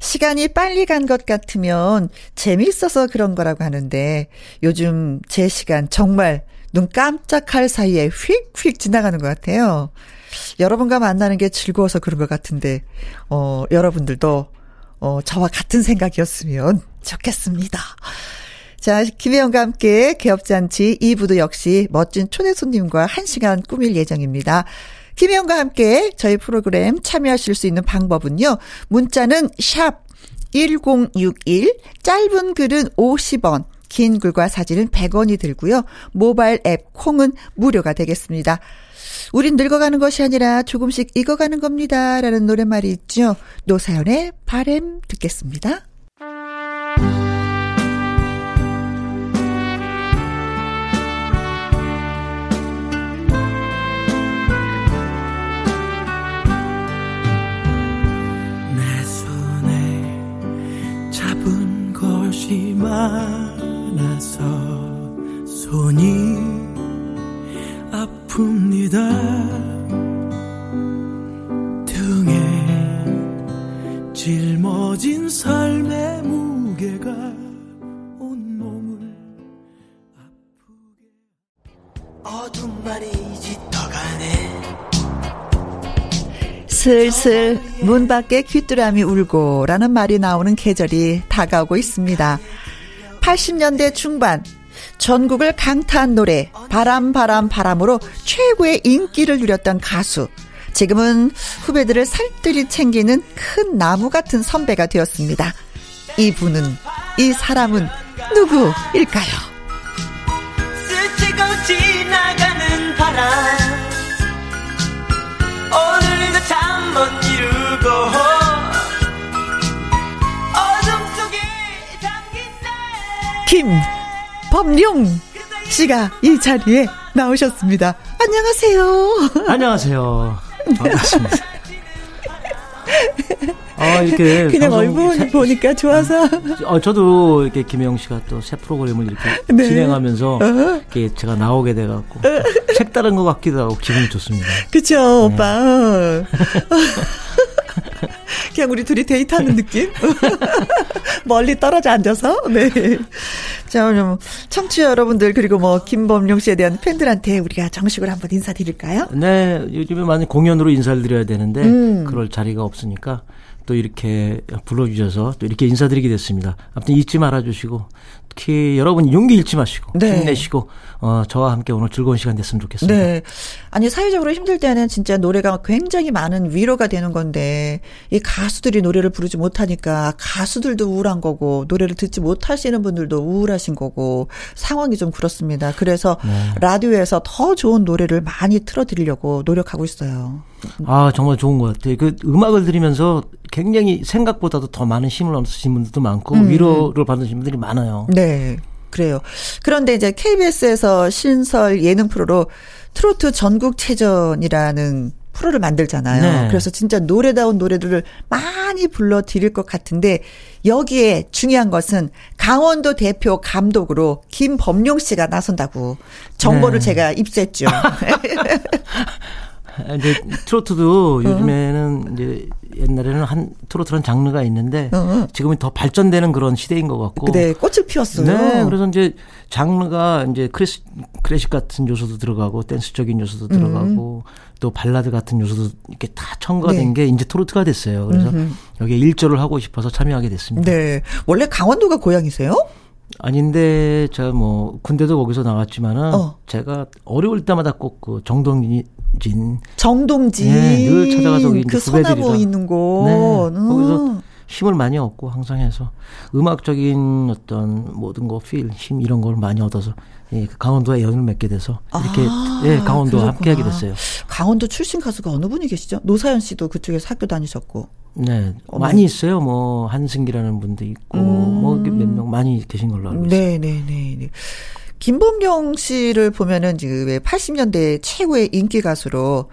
시간이 빨리 간 것 같으면 재미있어서 그런 거라고 하는데 요즘 제 시간 정말 눈 깜짝할 사이에 휙휙 지나가는 것 같아요. 여러분과 만나는 게 즐거워서 그런 것 같은데, 어, 여러분들도, 어, 저와 같은 생각이었으면 좋겠습니다. 자, 김혜영과 함께 개업잔치 2부도 역시 멋진 초대 손님과 1시간 꾸밀 예정입니다. 김혜영과 함께 저희 프로그램 참여하실 수 있는 방법은요. 문자는 샵 1061, 짧은 글은 50원, 긴 글과 사진은 100원이 들고요. 모바일 앱 콩은 무료가 되겠습니다. 우린 늙어가는 것이 아니라 조금씩 익어가는 겁니다. 라는 노랫말이 있죠. 노사연의 바램 듣겠습니다. 것이 많아서 손이 아픕니다. 등에 짊어진 삶의 무게가 온몸을 아프게. 어둠만이 짙어가네 슬슬 문 밖에 귀뚜라미 울고라는 말이 나오는 계절이 다가오고 있습니다. 80년대 중반 전국을 강타한 노래 바람 바람 바람으로 최고의 인기를 누렸던 가수 지금은 후배들을 살뜰히 챙기는 큰 나무 같은 선배가 되었습니다. 이분은 이 사람은 누구일까요? 스치고 지나가는 바람 김범룡 씨가 이 자리에 나오셨습니다. 안녕하세요. 안녕하세요. 반갑습니다. 아, 이렇게. 그냥 얼굴 새- 보니까 좋아서. 어, 저도 이렇게 김혜영 씨가 또 새 프로그램을 이렇게 네. 진행하면서 이렇게 제가 나오게 돼갖고 색다른 것 같기도 하고 기분이 좋습니다. 그쵸, 오빠. 그냥 우리 둘이 데이트하는 느낌? 멀리 떨어져 앉아서? 네. 자, 오늘 뭐 청취자 여러분들, 그리고 뭐, 김범용 씨에 대한 팬들한테 우리가 정식으로 한번 인사드릴까요? 네, 요즘에 많이 공연으로 인사를 드려야 되는데 음. 그럴 자리가 없으니까 또 이렇게 불러주셔서 또 이렇게 인사드리게 됐습니다. 아무튼 잊지 말아주시고 특히 여러분 용기 잃지 마시고 네. 힘내시고 어, 저와 함께 오늘 즐거운 시간 됐으면 좋겠습니다. 네. 아니, 사회적으로 힘들 때는 진짜 노래가 굉장히 많은 위로가 되는 건데, 이 가수들이 노래를 부르지 못하니까 가수들도 우울한 거고, 노래를 듣지 못하시는 분들도 우울하신 거고, 상황이 좀 그렇습니다. 그래서 네. 라디오에서 더 좋은 노래를 많이 틀어드리려고 노력하고 있어요. 아, 정말 좋은 것 같아요. 그 음악을 들으면서 굉장히 생각보다도 더 많은 힘을 얻으신 분들도 많고 위로를 받으신 분들이 많아요. 네. 그래요. 그런데 이제 KBS에서 신설 예능 프로로 트로트 전국체전이라는 프로를 만들잖아요. 네. 그래서 진짜 노래다운 노래들을 많이 불러 드릴 것 같은데 여기에 중요한 것은 강원도 대표 감독으로 김범용 씨가 나선다고 정보를 네. 제가 입수했죠. 아, 이제 트로트도 요즘에는 이제 옛날에는 한 트로트라는 장르가 있는데 어. 지금은 더 발전되는 그런 시대인 것 같고. 네, 꽃을 피웠어요. 네, 그래서 이제 장르가 이제 크래식, 크래식 같은 요소도 들어가고 댄스적인 요소도 들어가고 또 발라드 같은 요소도 이렇게 다 첨가된 네. 게 이제 트로트가 됐어요. 그래서 여기에 일조를 하고 싶어서 참여하게 됐습니다. 네. 원래 강원도가 고향이세요? 아닌데 제가 뭐 군대도 거기서 나왔지만은 어. 제가 어려울 때마다 꼭 그 정동진 정동진. 네, 늘 찾아가서 그. 소나무 있는 곳. 네, 음. 거기서 힘을 많이 얻고 항상 해서 음악적인 어떤 모든 거 필, 힘 이런 걸 많이 얻어서 예, 그 강원도에 연을 맺게 돼서 이렇게 아, 예, 강원도와 함께 하게 그렇구나. 됐어요. 강원도 출신 가수가 어느 분이 계시죠? 노사연 씨도 그쪽에서 학교 다니셨고. 네, 어머. 많이 있어요. 뭐 한승기라는 분도 있고 뭐몇 명 많이 계신 걸로 알고 있어요. 네, 네, 네, 네. 김범용 씨를 보면은 지금 왜 80년대 최고의 인기 가수로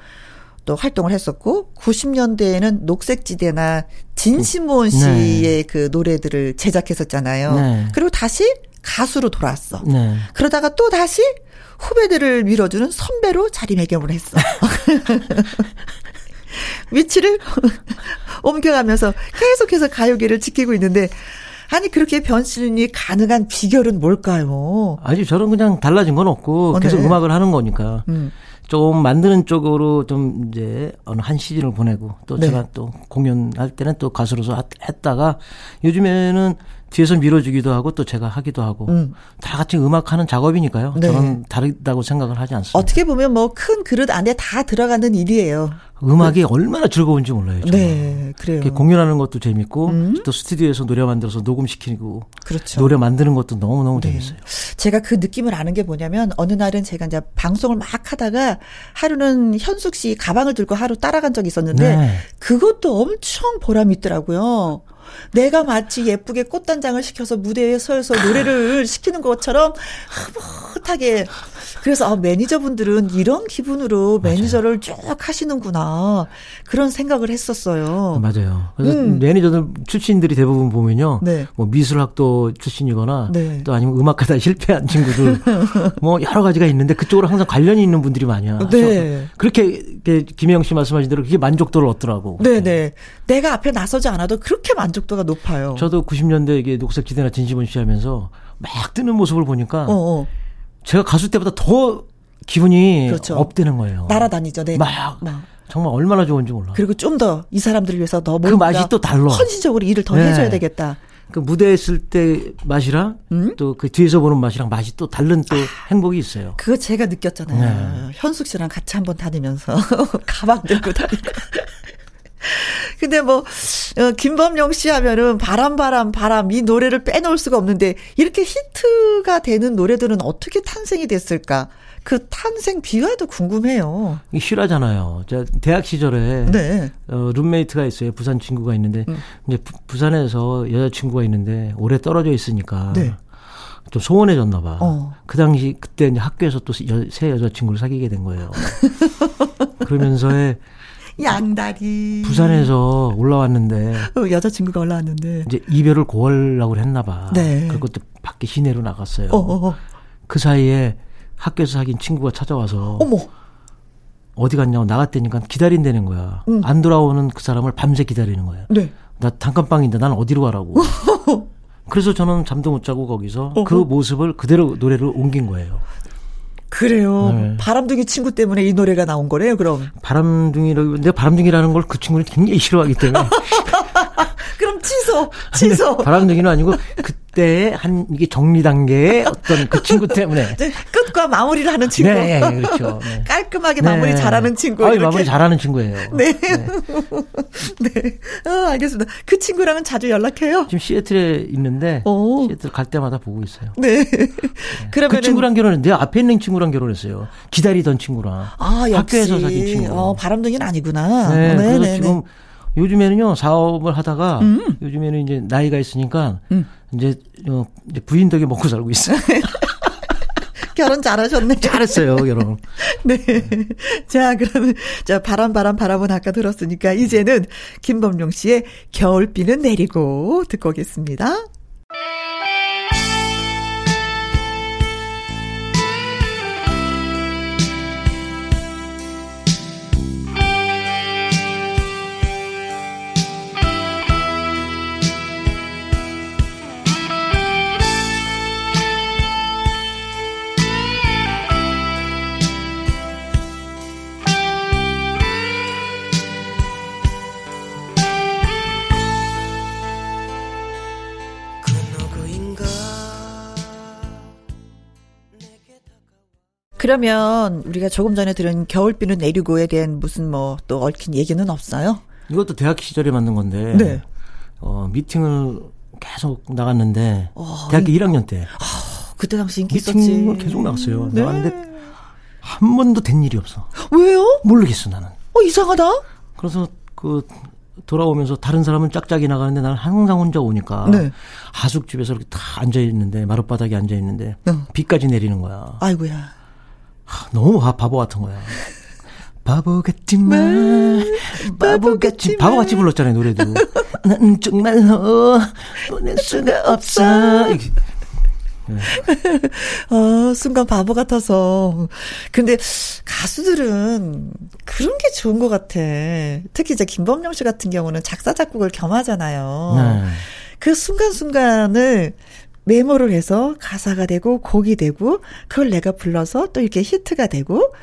또 활동을 했었고 90년대에는 녹색지대나 진시모원 네. 씨의 그 노래들을 제작했었잖아요. 네. 그리고 다시 가수로 돌아왔어. 네. 그러다가 또 다시 후배들을 밀어주는 선배로 자리매김을 했어. 위치를 옮겨가면서 계속해서 가요계를 지키고 있는데 아니 그렇게 변신이 가능한 비결은 뭘까요? 아주 저는 그냥 달라진 건 없고 어, 계속 네. 음악을 하는 거니까 음. 좀 만드는 쪽으로 좀 이제 어느 한 시즌을 보내고 또 네. 제가 또 공연할 때는 또 가수로서 하- 했다가 요즘에는 뒤에서 밀어주기도 하고 또 제가 하기도 하고 음. 다 같이 음악하는 작업이니까요. 네. 저는 다르다고 생각을 하지 않습니다. 어떻게 보면 뭐 큰 그릇 안에 다 들어가는 일이에요. 음악이 얼마나 즐거운지 몰라요. 저는. 네, 그래요. 공연하는 것도 재밌고 음. 또 스튜디오에서 노래 만들어서 녹음시키고 그렇죠. 노래 만드는 것도 너무 너무 네. 재밌어요. 제가 그 느낌을 아는 게 뭐냐면 어느 날은 제가 이제 방송을 막 하다가 하루는 현숙 씨 가방을 들고 하루 따라간 적이 있었는데 네. 그것도 엄청 보람이 있더라고요. 내가 마치 예쁘게 꽃단장을 시켜서 무대에 서서 노래를 시키는 것처럼 흐뭇하게 그래서 아, 매니저분들은 이런 기분으로 매니저를 쭉 하시는구나 그런 생각을 했었어요. 맞아요. 그래서 음. 매니저들 출신들이 대부분 보면요. 네. 뭐 미술학도 출신이거나 네. 또 아니면 음악하다 실패한 친구들 뭐 여러 가지가 있는데 그쪽으로 항상 관련이 있는 분들이 많이야. 네. 그렇게 김혜영 씨 말씀하신 대로 그게 만족도를 얻더라고. 네네. 내가 앞에 나서지 않아도 그렇게 만족 도가 높아요. 저도 90년대 이게 녹색 지대나 진심원 씨 하면서 막 뜨는 모습을 보니까 어, 어. 제가 가수 때보다 더 기분이 그렇죠. 업되는 거예요. 날아다니죠. 네. 막 정말 얼마나 좋은지 몰라. 그리고 좀 더 이 사람들을 위해서 더그 뭔가 맛이 또 달라. 헌신적으로 일을 더 네. 해줘야 되겠다. 그 무대에 있을 때 맛이랑 음? 또그 뒤에서 보는 맛이랑 맛이 또 다른 또 행복이 있어요. 그거 제가 느꼈잖아요. 네. 현숙 씨랑 같이 한번 다니면서 가방 들고 다니고. 근데 뭐 어, 김범용 씨 하면은 바람 바람 바람 이 노래를 빼놓을 수가 없는데 이렇게 히트가 되는 노래들은 어떻게 탄생이 됐을까? 그 탄생 비화도 궁금해요. 이게 실화잖아요. 제가 대학 시절에 네. 어, 룸메이트가 있어요. 부산 친구가 있는데 이제 부, 산에서 여자친구가 있는데 오래 떨어져 있으니까 네. 좀 소원해졌나 봐. 어. 그 당시 그때 이제 학교에서 또 새 여자친구를 사귀게 된 거예요. 그러면서에 양다리. 부산에서 올라왔는데 어, 여자친구가 올라왔는데. 이제 이별을 고하려고 했나 봐. 네. 그리고 또 밖에 시내로 나갔어요. 어, 어, 어. 그 사이에 학교에서 사귄 친구가 찾아와서 어머. 어디 갔냐고 나갔다니까 기다린다는 거야. 음. 안 돌아오는 그 사람을 밤새 기다리는 거야. 네. 나 단칸방인데 난 어디로 가라고. 그래서 저는 잠도 못 자고 거기서 그 어허. 모습을 그대로 노래를 옮긴 거예요. 그래요. 네. 바람둥이 친구 때문에 이 노래가 나온 거래요, 그럼. 바람둥이라고 내가 바람둥이라는 걸 그 친구는 굉장히 싫어하기 때문에 그럼 취소, 취소. 바람둥이는 아니고 그때 한 이게 정리 단계의 어떤 그 친구 때문에 끝과 마무리를 하는 친구. 네, 네, 그렇죠. 네. 깔끔하게 마무리 네. 잘하는 친구. 이렇게. 마무리 잘하는 친구예요. 네. 네. 어, 알겠습니다. 그 친구랑은 자주 연락해요? 지금 시애틀에 있는데 오. 시애틀 갈 때마다 보고 있어요. 네. 그러면 그 친구랑 결혼했는데 내 앞에 있는 친구랑 결혼했어요. 기다리던 친구랑 아, 역시. 학교에서 사귄 친구. 어, 바람둥이는 아니구나. 네, 그래서 네, 네, 지금 요즘에는요 사업을 하다가 음. 요즘에는 이제 나이가 있으니까 이제 어, 이제 부인 덕에 먹고 살고 있어요. 결혼 잘하셨네. 잘했어요 결혼. 네. 자, 그러면, 자, 바람, 바람, 바람은 아까 들었으니까, 이제는 김범용 씨의 겨울비는 내리고 듣고 오겠습니다. 그러면 우리가 조금 전에 들은 겨울비는 내리고에 대한 무슨 뭐 또 얽힌 얘기는 없어요? 이것도 대학 시절에 만든 건데 네. 어, 미팅을 계속 나갔는데 어, 대학교 1학년 때 그때 당시 인기 있었지. 미팅을 계속 나갔어요. 네. 나갔는데 한 번도 된 일이 없어. 왜요? 모르겠어 나는. 어, 이상하다? 그래서 그 돌아오면서 다른 사람은 짝짝이 나가는데 나는 항상 혼자 오니까 네. 하숙집에서 이렇게 다 앉아 있는데 마룻바닥에 앉아 있는데 응. 비까지 내리는 거야. 아이고야. 하, 너무 바, 바보 같은 거야. 바보 같지만 바보 같지 바보 같이 불렀잖아요 노래도. 난 정말로 보낼 수가 없어. 아, 순간 바보 같아서. 근데 가수들은 그런 게 좋은 것 같아. 특히 이제 김범용 씨 같은 경우는 작사, 작곡을 겸하잖아요. 네. 그 순간순간을 메모를 해서 가사가 되고 곡이 되고 그걸 내가 불러서 또 이렇게 히트가 되고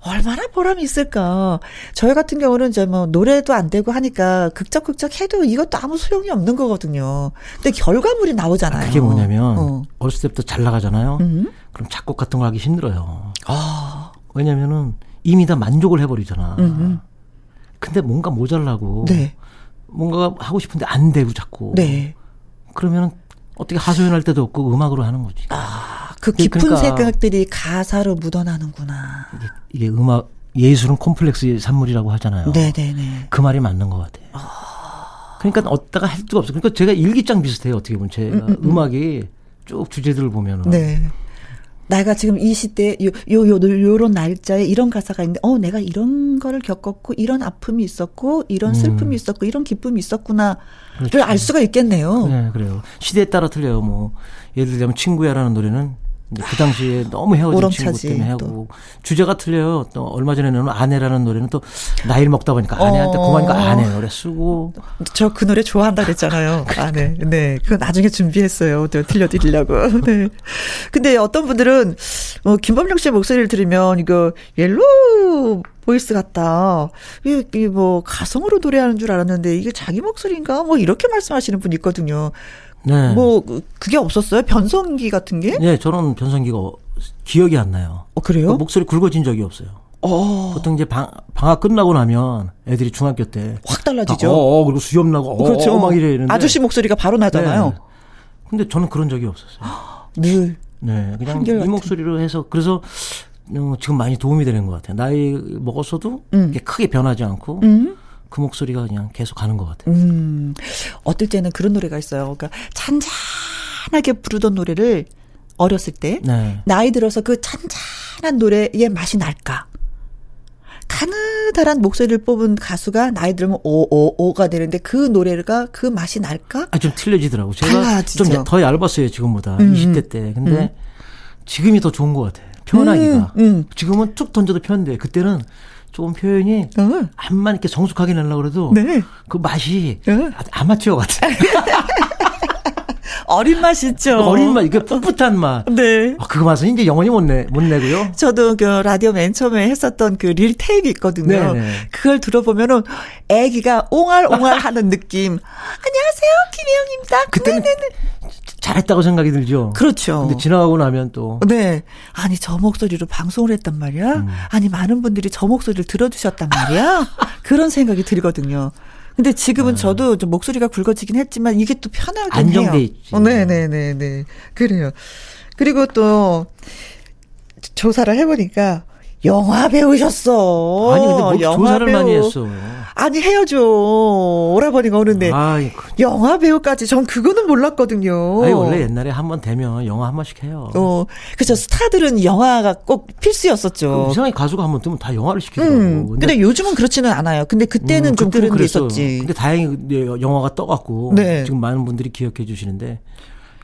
얼마나 보람이 있을까. 저희 같은 경우는 이제 뭐 노래도 안 되고 하니까 극적극적 해도 이것도 아무 소용이 없는 거거든요. 근데 결과물이 나오잖아요. 그게 뭐냐면 어. 어렸을 때부터 잘 나가잖아요. 음. 그럼 작곡 같은 거 하기 힘들어요. 아, 왜냐면은 이미 다 만족을 해버리잖아. 음. 근데 뭔가 모자라고 네. 뭔가 하고 싶은데 안 되고 자꾸. 네. 그러면은 어떻게 하소연할 때도 없고 음악으로 하는 거지. 아, 그 깊은 그러니까- 생각들이 가사로 묻어나는구나. 이게, 이게 음악 예술은 콤플렉스의 산물이라고 하잖아요. 네네네. 그 말이 맞는 것 같아요. 그러니까 어디다가 할 수가 없어. 그러니까 제가 일기장 비슷해요. 어떻게 보면 제가 음, 음, 음, 악이쭉 주제들을 보면은. 네. 내가 지금 이 시대 요, 요, 요, 요런 날짜에 이런 가사가 있는데, 어, 내가 이런 거를 겪었고, 이런 아픔이 있었고, 이런 슬픔이 있었고, 이런 기쁨이 있었구나를 그렇죠. 알 수가 있겠네요. 네, 그래요. 시대에 따라 틀려요. 뭐 예를 들자면 친구야라는 노래는 그 당시에 너무 헤어진 친구 때문에 또. 하고 주제가 틀려요. 또 얼마 전에 는 아내라는 노래는 또 나이를 먹다 보니까 아내한테 어. 고마니까 아내 노래 쓰고 저 그 노래 좋아한다 그랬잖아요. 아, 네. 네. 그거 나중에 준비했어요. 또 들려드리려고. 네. 근데 어떤 분들은, 어, 김범용 씨의 목소리를 들으면, 이거, yellow voice 같다. 이, 이 뭐, 가성으로 노래하는 줄 알았는데, 이게 자기 목소리인가? 뭐, 이렇게 말씀하시는 분이 있거든요. 네. 뭐, 그- 그게 없었어요? 변성기 같은 게? 네, 저는 변성기가 어- 기억이 안 나요. 어, 그래요? 목소리 굵어진 적이 없어요. 어, 보통 이제 방, 방학 끝나고 나면 애들이 중학교 때 확 달라지죠. 어, 어, 그리고 수염 나고 어, 그렇죠. 어, 막 이래는데 아저씨 목소리가 바로 나잖아요. 네. 근데 저는 그런 적이 없었어요. 늘. 네, 그냥 한결 이 같은. 목소리로 해서 그래서 어, 지금 많이 도움이 되는 것 같아요. 나이 먹었어도 음. 크게 변하지 않고 음? 그 목소리가 그냥 계속 가는 것 같아요. 음, 어떨 때는 그런 노래가 있어요. 그러니까 잔잔하게 부르던 노래를 어렸을 때 네. 나이 들어서 그 잔잔한 노래의 맛이 날까? 가느다란 목소리를 뽑은 가수가 나이 들면 오오오가 되는데 그 노래가 그 맛이 날까? 아, 좀 틀려지더라고. 제가. 좀 더 얇았어요, 지금보다. 음, 20대 때. 근데 지금이 더 좋은 것 같아요. 표현하기가. 음, 음. 지금은 툭 던져도 표현돼. 그때는 조금 표현이 어. 암만 이렇게 성숙하게 내려고 그래도 네. 그 맛이 네. 아- 아마추어 같아. 어린 맛 있죠. 어린 맛, 이게 풋풋한 맛. 네. 아, 그 맛은 이제 영원히 못, 내, 못 내고요. 저도 그 라디오 맨 처음에 했었던 그 릴 테이프 있거든요. 네네. 그걸 들어보면은 애기가 옹알옹알 하는 느낌. 안녕하세요, 김혜영입니다. 그때는 잘했다고 생각이 들죠. 그렇죠. 근데 지나가고 나면 또 네. 아니, 저 목소리로 방송을 했단 말이야? 음. 아니, 많은 분들이 저 목소리를 들어주셨단 말이야? 그런 생각이 들거든요. 근데 지금은 저도 좀 목소리가 굵어지긴 했지만 이게 또 편하긴 네. 안정돼 해요. 있지. 어, 네네네네. 그래요. 그리고 또 조사를 해보니까 영화 배우셨어. 아니 근데 뭐 조사를 배우. 많이 했어. 아니 헤어져 오라버니가 오는데 아이, 그- 영화 배우까지 전 그거는 몰랐거든요. 아니 원래 옛날에 한 번 되면 영화 한 번씩 해요. 어, 그죠. 스타들은 영화가 꼭 필수였었죠. 그 이상하게 가수가 한 번 뜨면 다 영화를 시키더라고. 음. 근데, 요즘은 그렇지는 않아요. 근데 그때는 음, 좀 그런 게. 있었지. 근데 다행히 네, 영화가 떠갖고 네. 지금 많은 분들이 기억해 주시는데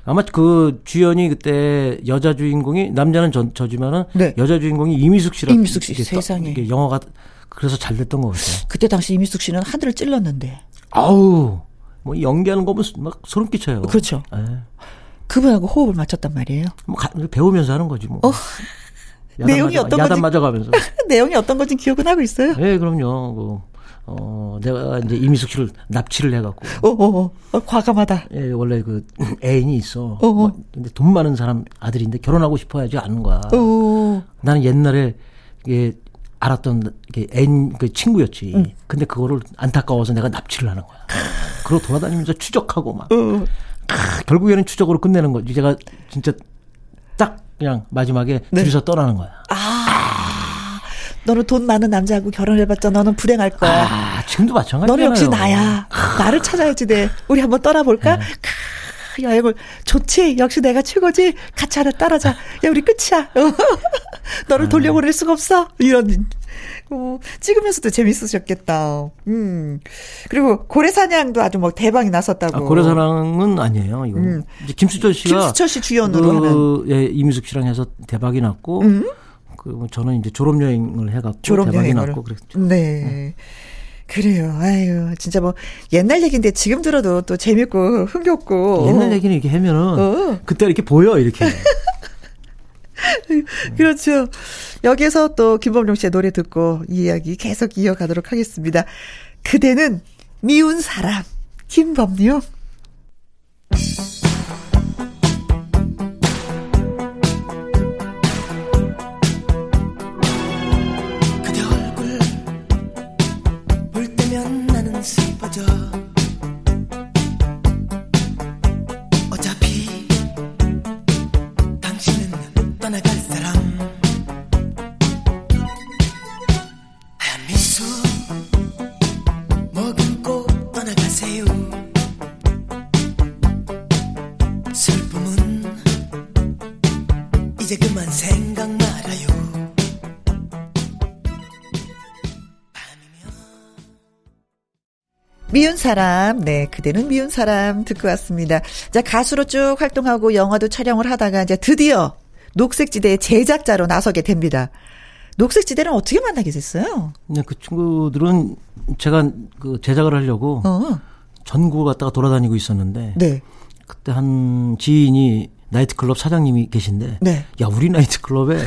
아마 그 주연이 그때 여자 주인공이 남자는 저, 저지만은 네. 여자 주인공이 이미숙 씨라 이미숙 씨, 세상에. 영화가 그래서 잘 됐던 것 같아요. 그때 당시 이미숙 씨는 하늘을 찔렀는데. 아우 뭐 연기하는 거 보면 막 소름 끼쳐요. 그렇죠. 예. 그분하고 호흡을 맞췄단 말이에요. 뭐 가- 배우면서 하는 거지 뭐. 어. 야단 내용이 맞아, 어떤 야단 건지- 맞아가면서. 내용이 어떤 건지 기억은 하고 있어요. 예, 그럼요. 그, 어, 내가 이제 이미숙 씨를 납치를 해갖고. 어, 어, 어, 과감하다. 예, 원래 그 애인이 있어. 어, 어. 뭐, 근데 돈 많은 사람 아들인데 결혼하고 싶어 하지 않는 거야. 어, 나는 옛날에 이게 알았던 게 애인 그 친구였지. 근데 그거를 안타까워서 내가 납치를 하는 거야. 그러 고 돌아다니면서 추적하고 막. 어. 아, 결국에는 추적으로 끝내는 거지. 제가 진짜 딱 그냥 마지막에 네. 둘이서 떠나는 거야. 너는 돈 많은 남자하고 결혼해봤자 너는 불행할 거야. 아, 지금도 마찬가지잖아요. 너는 역시 나야. 나를 찾아야지 돼. 우리 한번 떠나볼까? 네. 크, 여행을 좋지. 역시 내가 최고지. 같이 하나 따라자. 야 우리 끝이야. 너를 돌려보낼 수가 없어. 이런. 어, 찍으면서도 재밌으셨겠다. 음. 그리고 고래사냥도 아주 뭐 대박이 났었다고. 아, 고래사랑은 아니에요. 이거. 음. 김수철 씨가 김수철 씨 주연으로 그, 하는. 예, 이미숙 씨랑 해서 대박이 났고 음? 그 저는 이제 졸업 여행을 해갖고 졸업 대박이 여행을. 났고 그랬죠. 네. 그래요. 아유, 진짜 뭐 옛날 얘기인데 지금 들어도 또 재밌고 흥겹고. 옛날 얘기는 이렇게 하면은 어. 그때 이렇게 보여 이렇게. 그렇죠. 여기서 또 김범용 씨의 노래 듣고 이 이야기 계속 이어가도록 하겠습니다. 그대는 미운 사람 김범용. 미운 사람, 네, 그대는 미운 사람 듣고 왔습니다. 자, 가수로 쭉 활동하고 영화도 촬영을 하다가 이제 드디어 녹색지대 제작자로 나서게 됩니다. 녹색지대는 어떻게 만나게 됐어요? 네, 그 친구들은 제가 그 제작을 하려고 어, 전국을 갔다가 돌아다니고 있었는데 네, 그때 한 지인이 나이트클럽 사장님이 계신데 네. 야 우리 나이트클럽에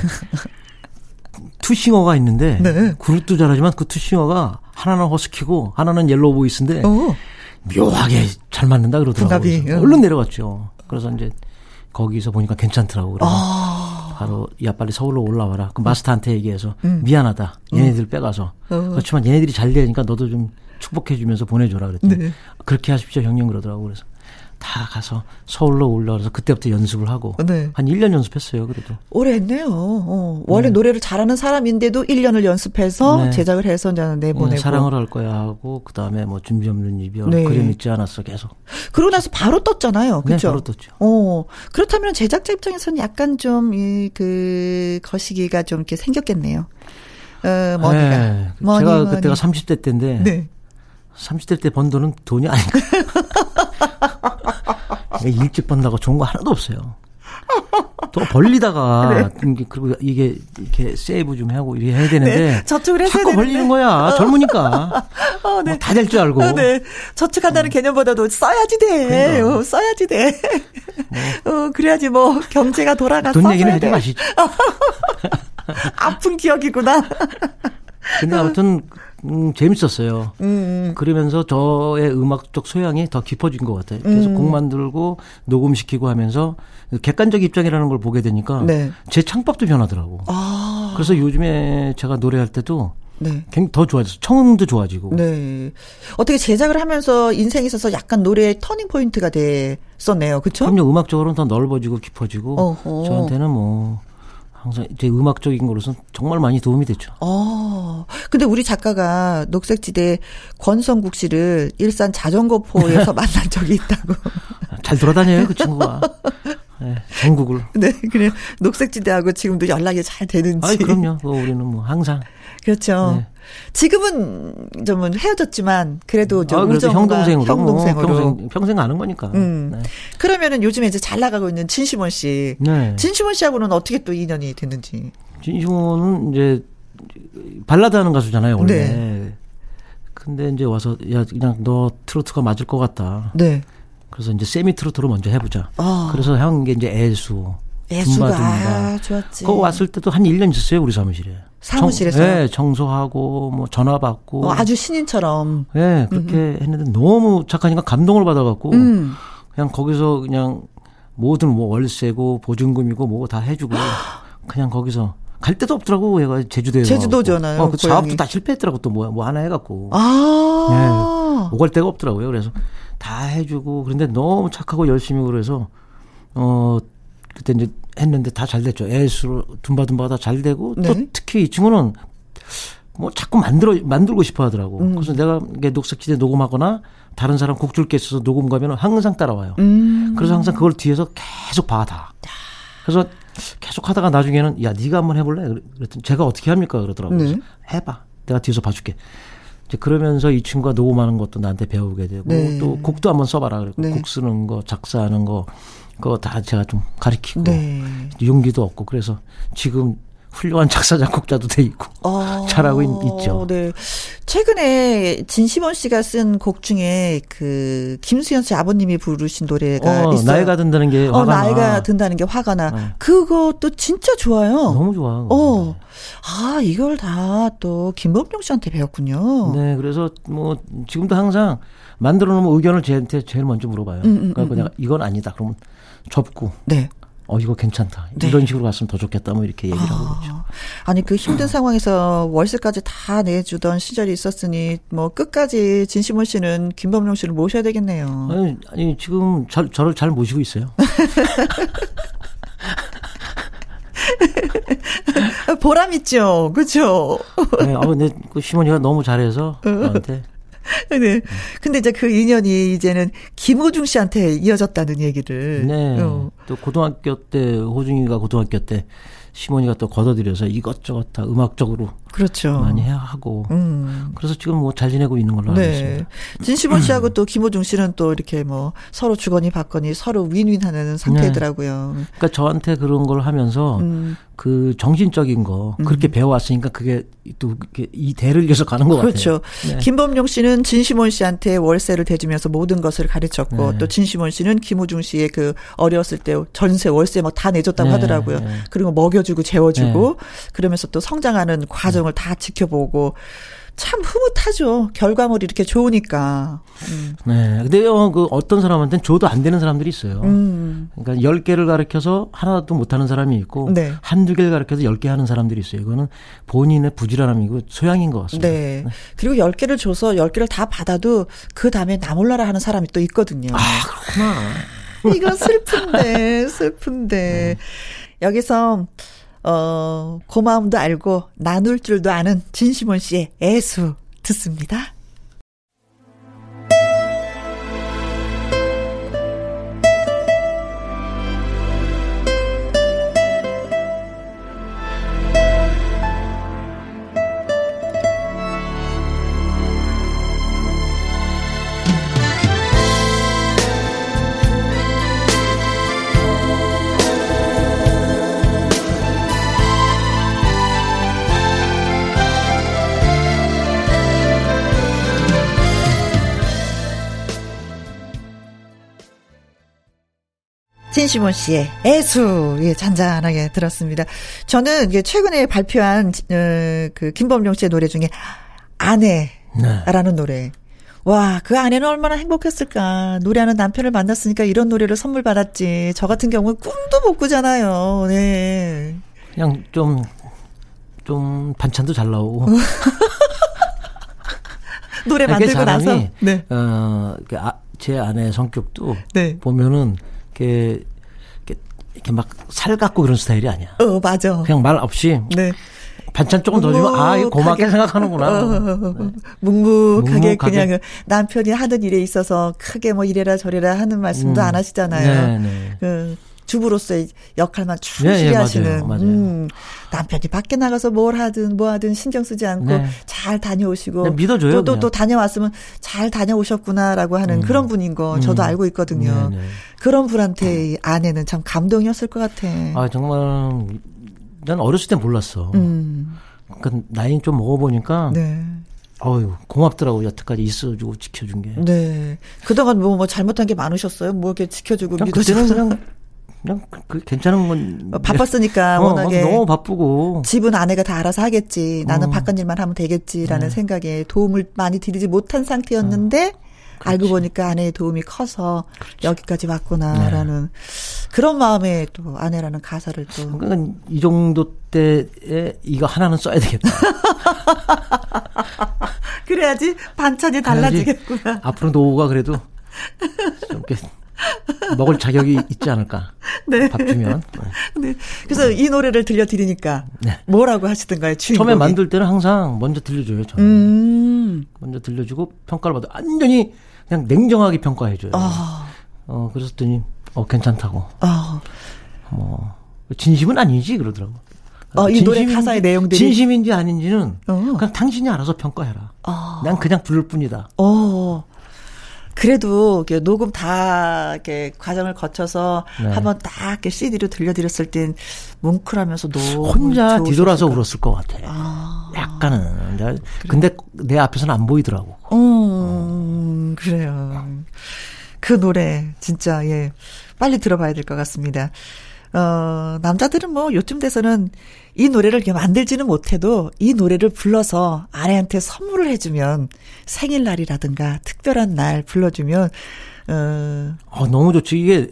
two singer가 있는데 네. 그룹도 잘하지만 그 two singer가 하나는 허스키고 하나는 yellow voice인데 어, 묘하게 잘 맞는다 그러더라고요. 응. 얼른 내려갔죠. 그래서 이제 거기서 보니까 괜찮더라고. 그래서 아. 바로 야 빨리 서울로 올라와라. 그 마스터한테 얘기해서 미안하다. 얘네들 빼가서 음. 어. 그렇지만 얘네들이 잘 되니까 너도 좀 축복해주면서 보내줘라 그랬더니 네. 그렇게 하십시오 형님 그러더라고. 그래서 다 가서 서울로 올라와서 그때부터 연습을 하고 네. 한 1년 연습했어요. 그래도 오래 했네요. 어, 원래 노래를 잘하는 사람인데도 1년을 연습해서 네. 제작을 해서 이제 내보내고. 네, 사랑을 할 거야 하고 그 다음에 뭐 준비 없는 이별 네. 그림 있지 않았어 계속. 그러고 나서 바로 떴잖아요. 네, 그죠? 바로 떴죠. 어, 그렇다면 제작자 입장에서는 약간 좀, 이, 그, 거시기가 좀 이렇게 생겼겠네요. 어, money가. 네, money, 제가 money. 그때가 30대 때인데 네. 30대 때 번 돈은 돈이 아닌가. 일찍 번다고 좋은 거 하나도 없어요. 또 벌리다가 이게 그리고 이게 이렇게 save 좀 하고 이렇게 해야 되는데 네, 저축을 해서 자꾸. 벌리는 거야. 젊으니까 어, 네. 뭐 다될 줄 알고. 어, 네. 저축한다는 개념보다도 써야지 돼. 그러니까. 어, 써야지 돼. 어, 그래야지 뭐 경제가 돌아가서. 돈 얘기는 하지 돼. 마시죠. 아픈 기억이구나. 근데 아무튼 음, 재밌었어요. 음, 그러면서 저의 음악적 소양이 더 깊어진 것 같아요. 계속 음. 곡 만들고 녹음시키고 하면서 객관적 입장이라는 걸 보게 되니까 네. 제 창법도 변하더라고. 아. 그래서 요즘에 제가 노래할 때도 네. 굉장히 더 좋아졌어. 청음도 좋아지고. 네. 어떻게 제작을 하면서 인생에 있어서 약간 노래의 터닝 포인트가 됐었네요. 그쵸? 그럼요. 음악적으로는 더 넓어지고 깊어지고 어허. 저한테는 뭐 항상 제 음악적인 거로서는 정말 많이 도움이 됐죠. 어. 근데 우리 작가가 녹색지대 권성국 씨를 일산 자전거포에서 만난 적이 있다고. 잘 돌아다녀요 그 친구가. 네, 전국을. 네, 그래. 녹색지대하고 지금도 연락이 잘 되는지. 아이 그럼요. 뭐 우리는 뭐 항상. 그렇죠. 네. 지금은 좀 헤어졌지만 그래도 좀 아, 그래도 형동생으로, 형동생으로. 뭐 평생 평생 아는 거니까. 음. 네. 그러면은 요즘에 이제 잘 나가고 있는 진시몬 씨. 네. 진시몬 씨하고는 어떻게 또 인연이 됐는지. 진시몬은 이제 발라드 하는 가수잖아요, 원래. 네. 근데 이제 와서 야 그냥 너 트로트가 맞을 것 같다. 네. 그래서 이제 세미 트로트로 먼저 해보자. 아. 그래서 한 게 이제 애수, 애수가. 아, 좋았지. 그거 왔을 때도 한 1년 있었어요, 우리 사무실에. 사무실에서요? 청, 네, 청소하고 뭐 전화 받고. 어, 아주 신인처럼. 네, 그렇게 했는데 너무 착하니까 감동을 받아갖고 음. 그냥 거기서 그냥 모든 뭐 월세고 보증금이고 뭐다 해주고 그냥 거기서 갈 데도 없더라고 얘가 제주도에 제주도잖아요, 어, 그. 사업도 다 실패했더라고 또 뭐 뭐 하나 해갖고 아. 오갈 데가 없더라고요. 그래서 다 해주고 그런데 너무 착하고 열심히 그래서 어 그때 이제 했는데 다 잘 됐죠. 애수로 둠바둠바가 다잘 되고 또 네. 특히 이 친구는 뭐 자꾸 만들어 만들고 싶어 하더라고. 음. 그래서 내가 녹색지대 녹음하거나 다른 사람 곡 줄 게 있어서 녹음 가면 항상 따라와요. 음. 그래서 항상 그걸 뒤에서 계속 봐다. 그래서 계속 하다가 나중에는 야 네가 한번 해볼래? 그랬더니 제가 어떻게 합니까? 그러더라고요. 네. 해봐. 내가 뒤에서 봐줄게. 이제 그러면서 이 친구가 녹음하는 것도 나한테 배우게 되고 네. 또 곡도 한번 써봐라 그랬고 네. 곡 쓰는 거 작사하는 거 그거 다 제가 좀 가르치고 네. 용기도 없고 그래서 지금 훌륭한 작사 작곡자도 돼 있고 어, 잘하고 있- 있죠. 네. 최근에 진시몬 씨가 쓴 곡 중에 그 김수현 씨 아버님이 부르신 노래가 어, 있어요. 나이가 든다는 게 어, 화가 나. 나이가 든다는 게 화가 나. 네. 그것도 진짜 좋아요. 너무 좋아. 어. 아, 이걸 다 또 김범용 씨한테 배웠군요. 네, 그래서 뭐 지금도 항상 만들어 놓으면 의견을 제한테 제일 먼저 물어봐요. 음, 음, 그래서 음, 내가 이건 아니다. 그러면 접고 네. 어 이거 괜찮다. 네. 이런 식으로 갔으면 더 좋겠다. 뭐 이렇게 얘기를 하고 그러죠. 아, 아니 그 힘든 상황에서 월세까지 다 내주던 시절이 있었으니 뭐 끝까지 진시몬 씨는 김범용 씨를 모셔야 되겠네요. 아니, 아니 지금 저, 저를 잘 모시고 있어요. 보람 있죠, 그렇죠? 네, 아 근데 그 시몬이가 너무 잘해서 저한테 네. 근데 이제 그 인연이 이제는 김호중 씨한테 이어졌다는 얘기를. 네. 어. 또 고등학교 때 호중이가 고등학교 때 시모니가 또 걷어들여서 이것저것 다 음악적으로 그렇죠. 많이 해야 하고 음. 그래서 지금 뭐 잘 지내고 있는 걸로 알고 네. 있습니다. 진시몬 씨하고 또 김호중 씨는 또 이렇게 뭐 서로 주거니 받거니 서로 윈윈하는 상태더라고요. 네. 그러니까 저한테 그런 걸 하면서 음. 그 정신적인 거 그렇게 음. 배워왔으니까 그게 또 이 대를 이어서 가는 것 그렇죠. 같아요. 네. 김범용 씨는 진시몬 씨한테 월세를 대주면서 모든 것을 가르쳤고 네. 또 진시몬 씨는 김호중 씨의 그 어렸을 때 전세 월세 막 다 내줬다고 네. 하더라고요. 네. 그리고 먹여주고 재워주고 네. 그러면서 또 성장하는 과정 을 다 지켜보고 참 흐뭇하죠. 결과물이 이렇게 좋으니까. 음. 네. 근데요, 그 어떤 사람한테는 줘도 안 되는 사람들이 있어요. 음. 그러니까 10개를 가르쳐서 하나도 못 하는 사람이 있고, 네. 한두 개를 가르쳐서 10개 하는 사람들이 있어요. 이거는 본인의 부지런함이고 소양인 것 같습니다. 네. 네. 그리고 10개를 줘서 10개를 다 받아도 그 다음에 나 몰라라 하는 사람이 또 있거든요. 아, 그렇구나. 이거 슬픈데, 슬픈데. 네. 여기서 어, 고마움도 알고 나눌 줄도 아는 진시몬 씨의 애수 듣습니다. 신시몬 씨의 애수, 예, 잔잔하게 들었습니다. 저는 이게 최근에 발표한, 어, 그, 김범용 씨의 노래 중에 아내라는 네. 노래. 와, 그 아내는 얼마나 행복했을까. 노래하는 남편을 만났으니까 이런 노래를 선물 받았지. 저 같은 경우는 꿈도 못 꾸잖아요. 네. 그냥 좀, 좀 반찬도 잘 나오고. 노래 만들고 나서. 네. 어, 아, 제 아내 성격도 네. 보면은 이렇게 이렇게 막 살갑고 그런 스타일이 아니야. 어, 맞아. 그냥 말 없이. 네. 반찬 조금 더 주면 아 이거 고맙게 생각하는구나. 어, 네. 묵묵하게, 묵묵하게, 그냥 남편이 하는 일에 있어서 크게 뭐 이래라 저래라 하는 말씀도 음. 안 하시잖아요. 네, 네. 그 주부로서의 역할만 충실히 네, 예, 하시는 맞아요, 맞아요. 음, 남편이 밖에 나가서 뭘 하든 뭐 하든 신경 쓰지 않고 네. 잘 다녀오시고 네, 믿어줘요. 또 또 또 다녀왔으면 잘 다녀오셨구나라고 하는 음. 그런 분인 거 저도 음. 알고 있거든요. 네, 네. 그런 분한테 아내는 참 감동이었을 것 같아. 아 정말 난 어렸을 땐 몰랐어. 음. 그러니까 나이 좀 먹어보니까 네. 어유 고맙더라고 여태까지 있어주고 지켜준 게. 네. 그동안 뭐, 뭐 잘못한 게 많으셨어요? 뭐 이렇게 지켜주고 믿어주고. 그냥 그냥 그 괜찮은 건 어, 바빴으니까 어, 워낙에 너무 바쁘고 집은 아내가 다 알아서 하겠지 나는 어. 바깥 일만 하면 되겠지라는 네. 생각에 도움을 많이 드리지 못한 상태였는데 어. 알고 보니까 아내의 도움이 커서 그렇지. 여기까지 왔구나라는 네. 그런 마음에 또 아내라는 가사를 또. 그러니까 이 정도 때에 이거 하나는 써야 되겠다. 그래야지 반찬이 달라지겠구나. 앞으로 노후가 그래도 좀 먹을 자격이 있지 않을까. 네. 밥 주면. 네. 그래서 네. 이 노래를 들려드리니까 네. 뭐라고 하시던가요? 주인공이? 처음에 만들 때는 항상 먼저 들려줘요. 저는. 음. 먼저 들려주고 평가를 받아 완전히 그냥 냉정하게 평가해줘요. 아. 어 그랬더니 어 괜찮다고. 아. 뭐 진심은 아니지 그러더라고. 어, 이 노래 가사의 내용들이 진심인지 아닌지는 어. 그냥 당신이 알아서 평가해라. 어. 난 그냥 부를 뿐이다. 어. 그래도 이렇게 녹음 다 이렇게 과정을 거쳐서 네. 한번 딱 이렇게 CD로 들려드렸을 땐 뭉클하면서 너무 혼자 뒤돌아서 울었을 것 같아. 아. 약간은. 그래. 근데 내 앞에서는 안 보이더라고. 음, 그래요. 그 노래 진짜 예 빨리 들어봐야 될 것 같습니다. 어, 남자들은 뭐 요즘 돼서는 이 노래를 이렇게 만들지는 못해도 이 노래를 불러서 아내한테 선물을 해주면 생일날이라든가 특별한 날 불러주면 어, 어 너무 좋지 이게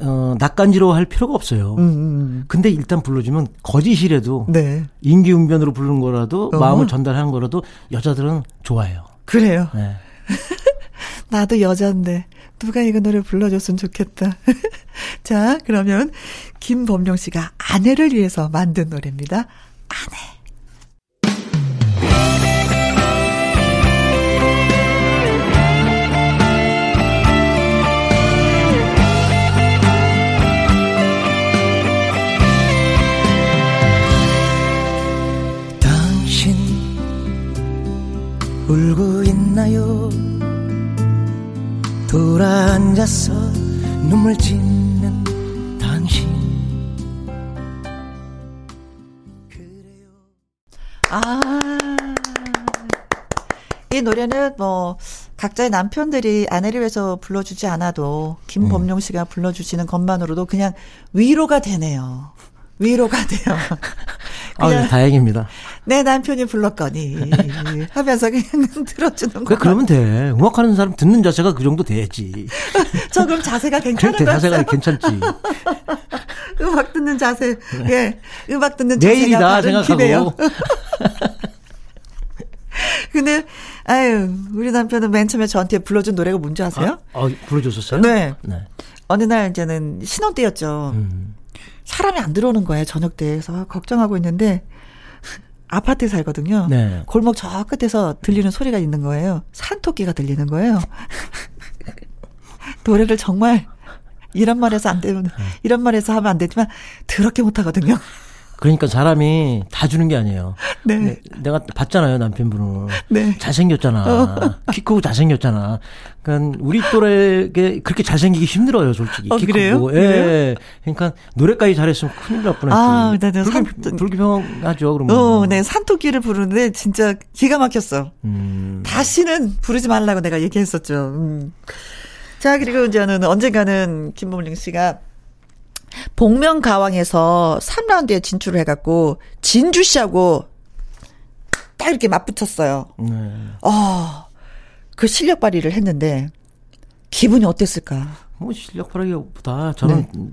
어, 낯간지러워 할 필요가 없어요. 음, 음, 음. 근데 일단 불러주면 거짓이라도 네. 인기응변으로 부르는 거라도 어. 마음을 전달하는 거라도 여자들은 좋아해요. 그래요. 네. 나도 여잔데 누가 이거 노래 불러줬으면 좋겠다. 자, 그러면 김범용 씨가 아내를 위해서 만든 노래입니다. 아내. 울고 있나요? 돌아앉아서 눈물 짓는 당신 그래요 아이 노래는 뭐 각자의 남편들이 아내를 위해서 불러주지 않아도 김범용 음. 씨가 불러주시는 것만으로도 그냥 위로가 되네요. 위로가 돼요. 아, 그냥 다행입니다. 내 남편이 불렀거니 하면서 그냥 들어주는 그 거. 그러면 돼. 음악하는 사람 듣는 자세가 그 정도 돼야지. 저 그럼 자세가 괜찮은 그때 거 자세가. 괜찮지. 음악 듣는 자세. 예. 음악 듣는 내일이다. 생각하고. 근데 아유, 우리 남편은 맨 처음에 저한테 불러준 노래가 뭔지 아세요? 아, 불러줬었어요? 네. 네. 어느 날 이제는 신혼 때였죠. 음. 사람이 안 들어오는 거예요. 저녁 때에서 걱정하고 있는데 아파트에 살거든요. 네. 골목 저 끝에서 들리는 소리가 있는 거예요. 산토끼가 들리는 거예요. 노래를 정말 이런 말해서 안 되면 네. 이런 말해서 하면 안 되지만 더럽게 못하거든요. 그러니까 사람이 다 주는 게 아니에요. 네. 네, 내가 봤잖아요, 남편분을. 네. 잘생겼잖아. 키 크고 잘생겼잖아. 그러니까 우리 또래게 그렇게 잘생기기 힘들어요, 솔직히. 어, 키 그래요? 크고. 예. 그래요? 그러니까 노래까지 잘했으면 큰일 날 뻔했지. 아, 네, 네. 불교, 산- 불교병하죠, 그러면. 어, 네, 산토끼를 부르는데 진짜 기가 막혔어. 음. 다시는 부르지 말라고 내가 얘기했었죠. 음. 자, 그리고 이제는 언젠가는 김범ling 씨가 복면가왕에서 3라운드에 진출을 해갖고 진주 씨하고 딱 이렇게 맞붙었어요. 네. 어, 그 실력 발휘를 했는데 기분이 어땠을까? 뭐 실력 발휘보다 저는 네.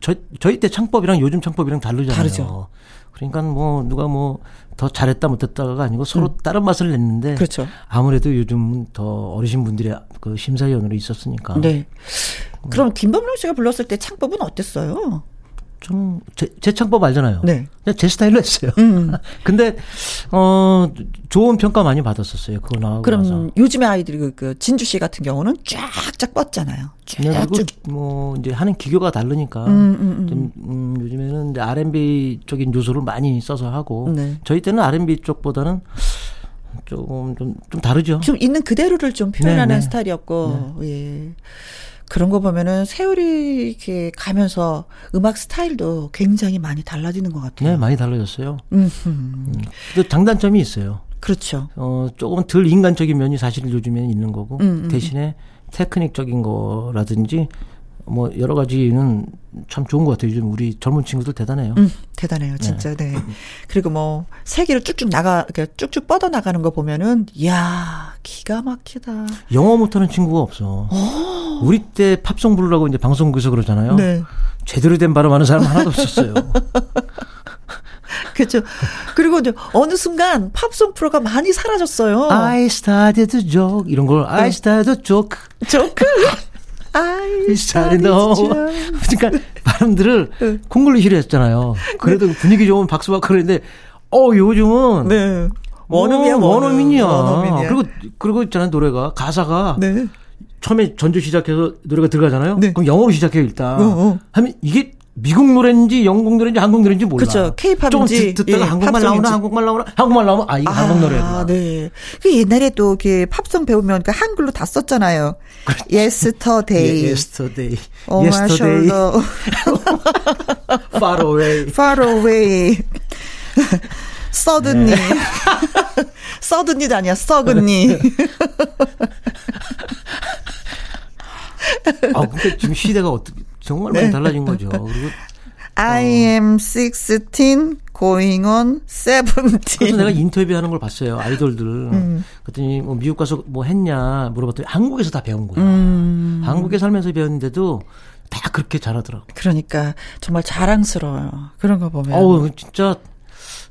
저, 저희 때 창법이랑 요즘 창법이랑 다르잖아요. 다르죠. 그러니까 뭐 누가 뭐 더 잘했다 못했다가 아니고 서로 다른 맛을 냈는데 음. 그렇죠. 아무래도 요즘은 더 어르신 분들이 그 심사위원으로 있었으니까 네. 그럼 김범용 씨가 불렀을 때 창법은 어땠어요? 좀 제, 제 창법 알잖아요. 네. 그냥 제 스타일로 했어요. 음. 근데 어 좋은 평가 많이 받았었어요. 그거 나오고 그럼 나서. 요즘에 아이들이 그, 그 진주 씨 같은 경우는 쫙쫙 뻗잖아요. 네, 쫙쭉. 뭐 이제 하는 기교가 다르니까 음, 음, 음. 좀, 음, 요즘에는 이제 R&B 쪽인 요소를 많이 써서 하고 네. 저희 때는 R&B 쪽보다는 조금 좀, 좀 다르죠. 좀 있는 그대로를 좀 표현하는 네, 네. 스타일이었고, 예. 그런 거 보면은 세월이 이렇게 가면서 음악 스타일도 굉장히 많이 달라지는 것 같아요. 네, 많이 달라졌어요. 음. 또 장단점이 있어요. 그렇죠. 어, 조금 덜 인간적인 면이 사실 요즘에는 있는 거고 음, 음. 대신에 테크닉적인 거라든지 뭐 여러 가지는 참 좋은 것 같아요. 요즘 우리 젊은 친구들 대단해요. 음, 대단해요, 진짜. 네. 그리고 뭐 세계로 쭉쭉 나가, 쭉쭉 뻗어 나가는 거 보면은, 이야, 기가 막히다. 영어 못하는 친구가 없어. 우리 때 팝송 부르라고 이제 방송국에서 그러잖아요. 네. 제대로 된 발음하는 사람 하나도 없었어요. 그렇죠. 그리고 이제 어느 순간 팝송 프로가 많이 사라졌어요. I started a joke 이런 걸 I started a joke. 조 a joke. 그러니까 발음들을 응. 콩글리시로 했잖아요. 그래도 분위기 좋으면 박수 받고 그랬는데 어 요즘은 네. 원어민이야, 어, 원어. 원어민이야. 원어민이야. 그리고 그리고 있잖아요 노래가 가사가 네. 처음에 전주 시작해서 노래가 들어가잖아요. 네. 그럼 영어로 시작해요 일단. 어, 어. 하면 이게 미국 노래인지 영국 노래인지 한국 노래인지 몰라. 조금 듣, 듣다가 예, 한국말. 나오나 한국말 나오나 한국말 나오면 아 이거 한국 노래구나. 네. 그 옛날에 또 이렇게 팝송 배우면 그 한글로 다 썼잖아요. Yesterday. 예, yesterday, my yesterday, far away. Far away. 서든니. 서든니도 아니야, 서근니. 아, 근데 지금 시대가 어떻게 정말 많이 네. 달라진 거죠. 그리고 I am 16, going on 그래서 17. 내가 인터뷰하는 걸 봤어요. 아이돌들. 음. 그랬더니 뭐 미국 가서 뭐 했냐 물어봤더니 한국에서 다 배운 거야. 음. 한국에 살면서 배웠는데도 다 그렇게 잘하더라고. 그러니까 정말 자랑스러워요. 그런 거 보면. 어우 진짜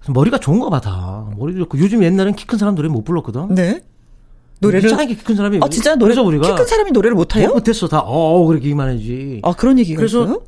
머리가 좋은가 봐 다. 머리도 좋고 요즘 옛날엔 키 큰 사람 노래 못 불렀거든. 네. 노래를 이상하게 키 큰 사람이 아 진짜 노래 그래서 우리가 키 큰 사람이 노래를 못 해요? 못 못했어 다. 어 그렇게만 하지. 아 그런 얘기가 그래서 있어요?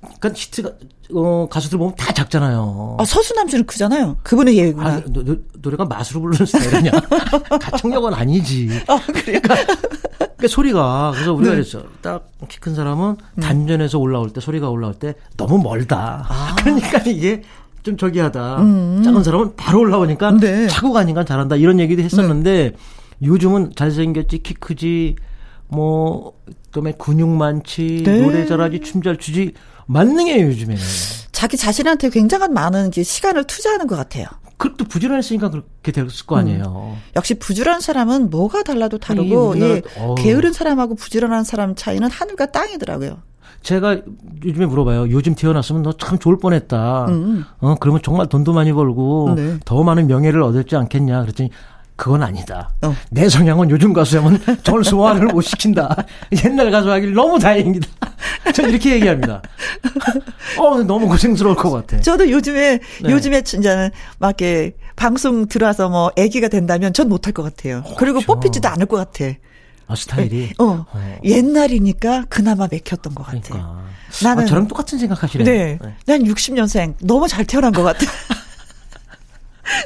그러니까 히트가 어 가수들 보면 다 작잖아요. 아 서수남 씨는 크잖아요. 그분의 예구나. 아, 노, 노, 노래가 맛으로 부르는 스타일이냐? 가창력은 아니지. 아, 그래요? 그러니까 소리가 그래서 우리가 네. 그랬어. 딱 키 큰 사람은 단전에서 올라올 때 소리가 올라올 때 너무 멀다. 아. 그러니까 이게 좀 저기하다. 작은 사람은 바로 올라오니까 음. 네. 차고 가니까 잘한다. 이런 얘기도 했었는데 요즘은 잘생겼지 키 크지 뭐 그다음에 근육 많지 네. 노래 잘하지 춤 잘 추지 만능이에요 요즘에는. 자기 자신한테 굉장한 많은 시간을 투자하는 것 같아요. 그것도 부지런했으니까 그렇게 됐을 거 아니에요. 음. 역시 부지런한 사람은 뭐가 달라도 다르고 예, 게으른 사람하고 부지런한 사람 차이는 하늘과 땅이더라고요. 제가 요즘에 물어봐요. 요즘 태어났으면 너 참 좋을 뻔했다. 음. 어 그러면 정말 돈도 많이 벌고 네. 더 많은 명예를 얻었지 않겠냐. 그랬더니 그건 아니다. 어. 내 성향은 요즘 가수하면 저를 소화를 못 시킨다. 옛날 가수 하길 너무 다행입니다. 전 이렇게 얘기합니다. 어, 너무 고생스러울 것 같아. 저도 요즘에, 네. 요즘에 진짜 막 이렇게 방송 들어와서 뭐 애기가 된다면 전 못할 것 같아요. 어, 그리고 그렇죠. 뽑히지도 않을 것 같아. 아, 스타일이? 어. 어. 옛날이니까 그나마 맥혔던 것 같아. 그러니까. 나는. 아, 저랑 똑같은 생각하시네요. 네. 네. 난 60년생. 너무 잘 태어난 것 같아.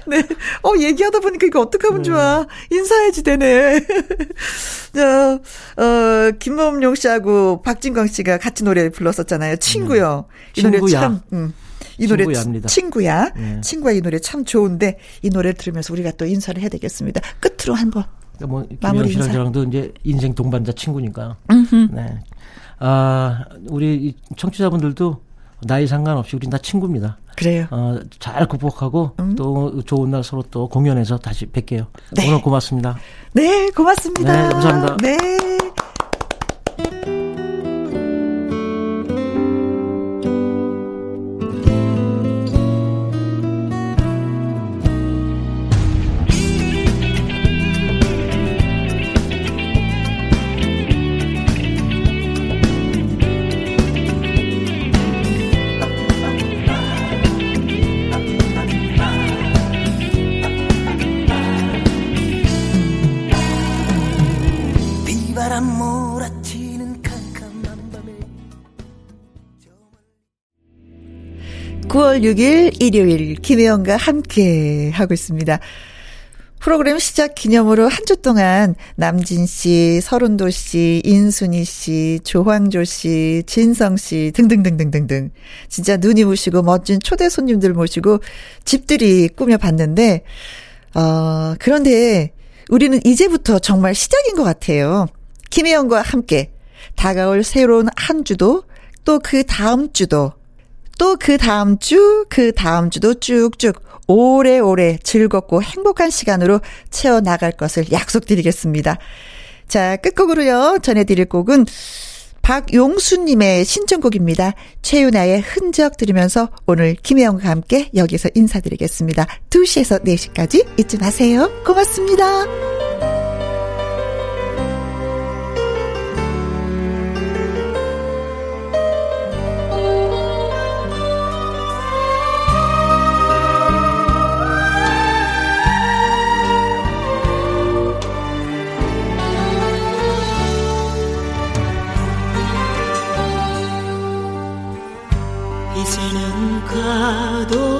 네. 어, 얘기하다 보니까 이거 어떡하면 네. 좋아. 인사해야지 되네. 저, 어, 김범용 씨하고 박진광 씨가 같이 노래 불렀었잖아요. 친구요. 음. 이 노래 참, 음. 이 노래 친구야입니다. 친구야. 네. 친구야 이 노래 참 좋은데 이 노래를 들으면서 우리가 또 인사를 해야 되겠습니다. 끝으로 한번 뭐 김영 씨랑 저랑도 이제 인생 동반자 친구니까. 네. 아 우리 청취자분들도 나이 상관없이 우린 다 친구입니다. 그래요. 어, 잘 극복하고 음. 또 좋은 날 서로 또 공연해서 다시 뵐게요. 네. 오늘 고맙습니다. 네, 고맙습니다. 네, 감사합니다. 네. 9월 6일 일요일 김혜영과 함께 하고 있습니다. 프로그램 시작 기념으로 한 주 동안 남진 씨, 서른도 씨, 인순이 씨, 조황조 씨, 진성 씨 등등등등등등 진짜 눈이 부시고 멋진 초대 손님들 모시고 집들이 꾸며 봤는데 어 그런데 우리는 이제부터 정말 시작인 것 같아요. 김혜영과 함께 다가올 새로운 한 주도 또 그 다음 주도 또 그 다음 주, 그 다음 주도 쭉쭉 오래오래 즐겁고 행복한 시간으로 채워나갈 것을 약속드리겠습니다. 자, 끝곡으로요. 전해드릴 곡은 박용수님의 신청곡입니다. 최윤아의 흔적 들으면서 오늘 김혜영과 함께 여기서 인사드리겠습니다. 2시에서 4시까지 잊지 마세요. 고맙습니다. 가도 되는 건